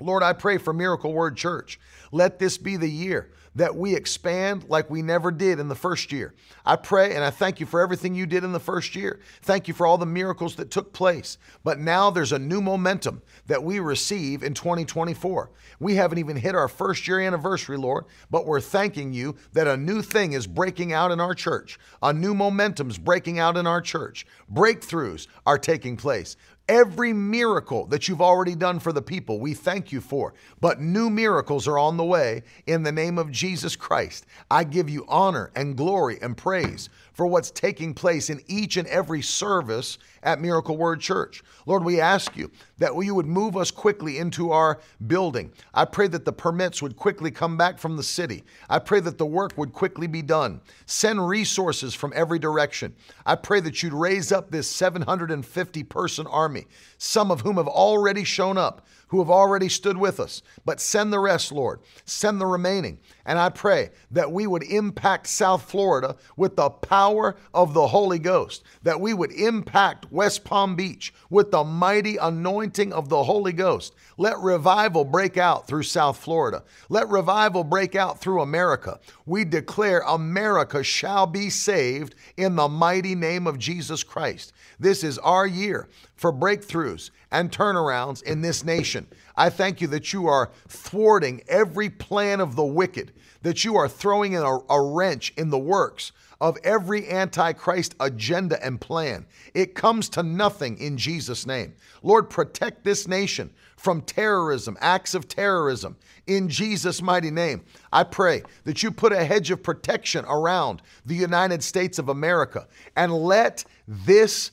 Lord, I pray for Miracle Word Church. Let this be the year that we expand like we never did in the first year. I pray and I thank you for everything you did in the first year. Thank you for all the miracles that took place. But now there's a new momentum that we receive in 2024. We haven't even hit our first year anniversary, Lord, but we're thanking you that a new thing is breaking out in our church. A new momentum's breaking out in our church. Breakthroughs are taking place. Every miracle that you've already done for the people, we thank you for. But new miracles are on the way in the name of Jesus Christ. I give you honor and glory and praise for what's taking place in each and every service at Miracle Word Church. Lord, we ask you that you would move us quickly into our building. I pray that the permits would quickly come back from the city. I pray that the work would quickly be done. Send resources from every direction. I pray that you'd raise up this 750 person army, some of whom have already shown up who have already stood with us, but send the rest, Lord. Send the remaining. And I pray that we would impact South Florida with the power of the Holy Ghost, that we would impact West Palm Beach with the mighty anointing of the Holy Ghost. Let revival break out through South Florida. Let revival break out through America. We declare America shall be saved in the mighty name of Jesus Christ. This is our year for breakthroughs and turnarounds in this nation. I thank you that you are thwarting every plan of the wicked, that you are throwing in a, a wrench in the works of every antichrist agenda and plan. It comes to nothing in Jesus' name. Lord, protect this nation from terrorism, acts of terrorism. In Jesus' mighty name, I pray that you put a hedge of protection around the United States of America and let this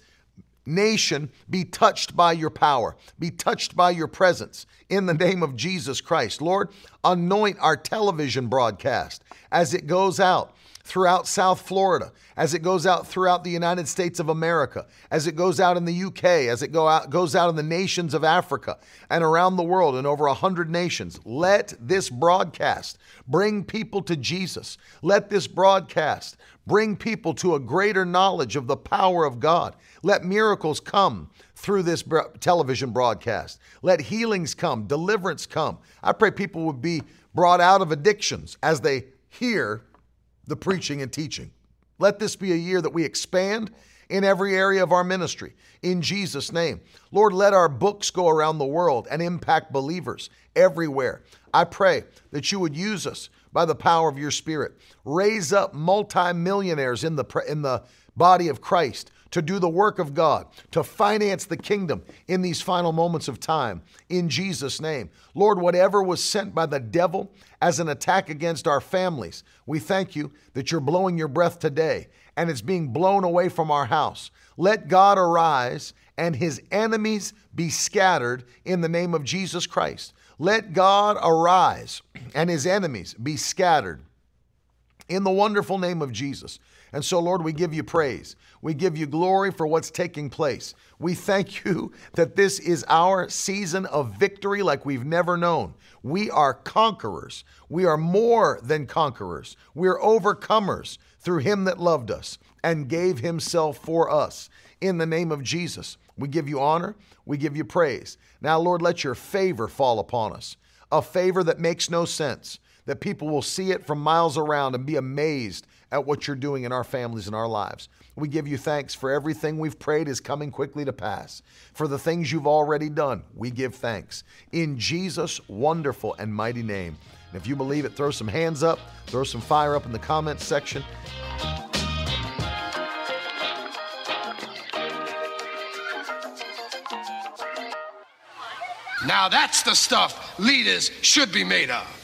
nation be touched by your power, be touched by your presence in the name of Jesus Christ. Lord, anoint our television broadcast as it goes out throughout South Florida, as it goes out throughout the United States of America, as it goes out in the UK, as it go out, goes out in the nations of Africa and around the world in over 100 nations. Let this broadcast bring people to Jesus. Let this broadcast bring people to a greater knowledge of the power of God. Let miracles come through this television broadcast. Let healings come, deliverance come. I pray people would be brought out of addictions as they hear the preaching and teaching. Let this be a year that we expand in every area of our ministry. In Jesus' name. Lord, let our books go around the world and impact believers everywhere. I pray that you would use us by the power of your Spirit. Raise up multimillionaires in the, in the body of Christ to do the work of God, to finance the kingdom in these final moments of time. In Jesus' name. Lord, whatever was sent by the devil as an attack against our families, we thank you that you're blowing your breath today and it's being blown away from our house. Let God arise and his enemies be scattered in the name of Jesus Christ. Let God arise and his enemies be scattered in the wonderful name of Jesus. And so, Lord, we give you praise. We give you glory for what's taking place. We thank you that this is our season of victory like we've never known. We are conquerors. We are more than conquerors. We're overcomers through him that loved us and gave himself for us. In the name of Jesus, we give you honor. We give you praise. Now, Lord, let your favor fall upon us, a favor that makes no sense, that people will see it from miles around and be amazed at what you're doing in our families and our lives. We give you thanks for everything we've prayed is coming quickly to pass. For the things you've already done, we give thanks. In Jesus' wonderful and mighty name. And if you believe it, throw some hands up, throw some fire up in the comments section. Now that's the stuff leaders should be made of.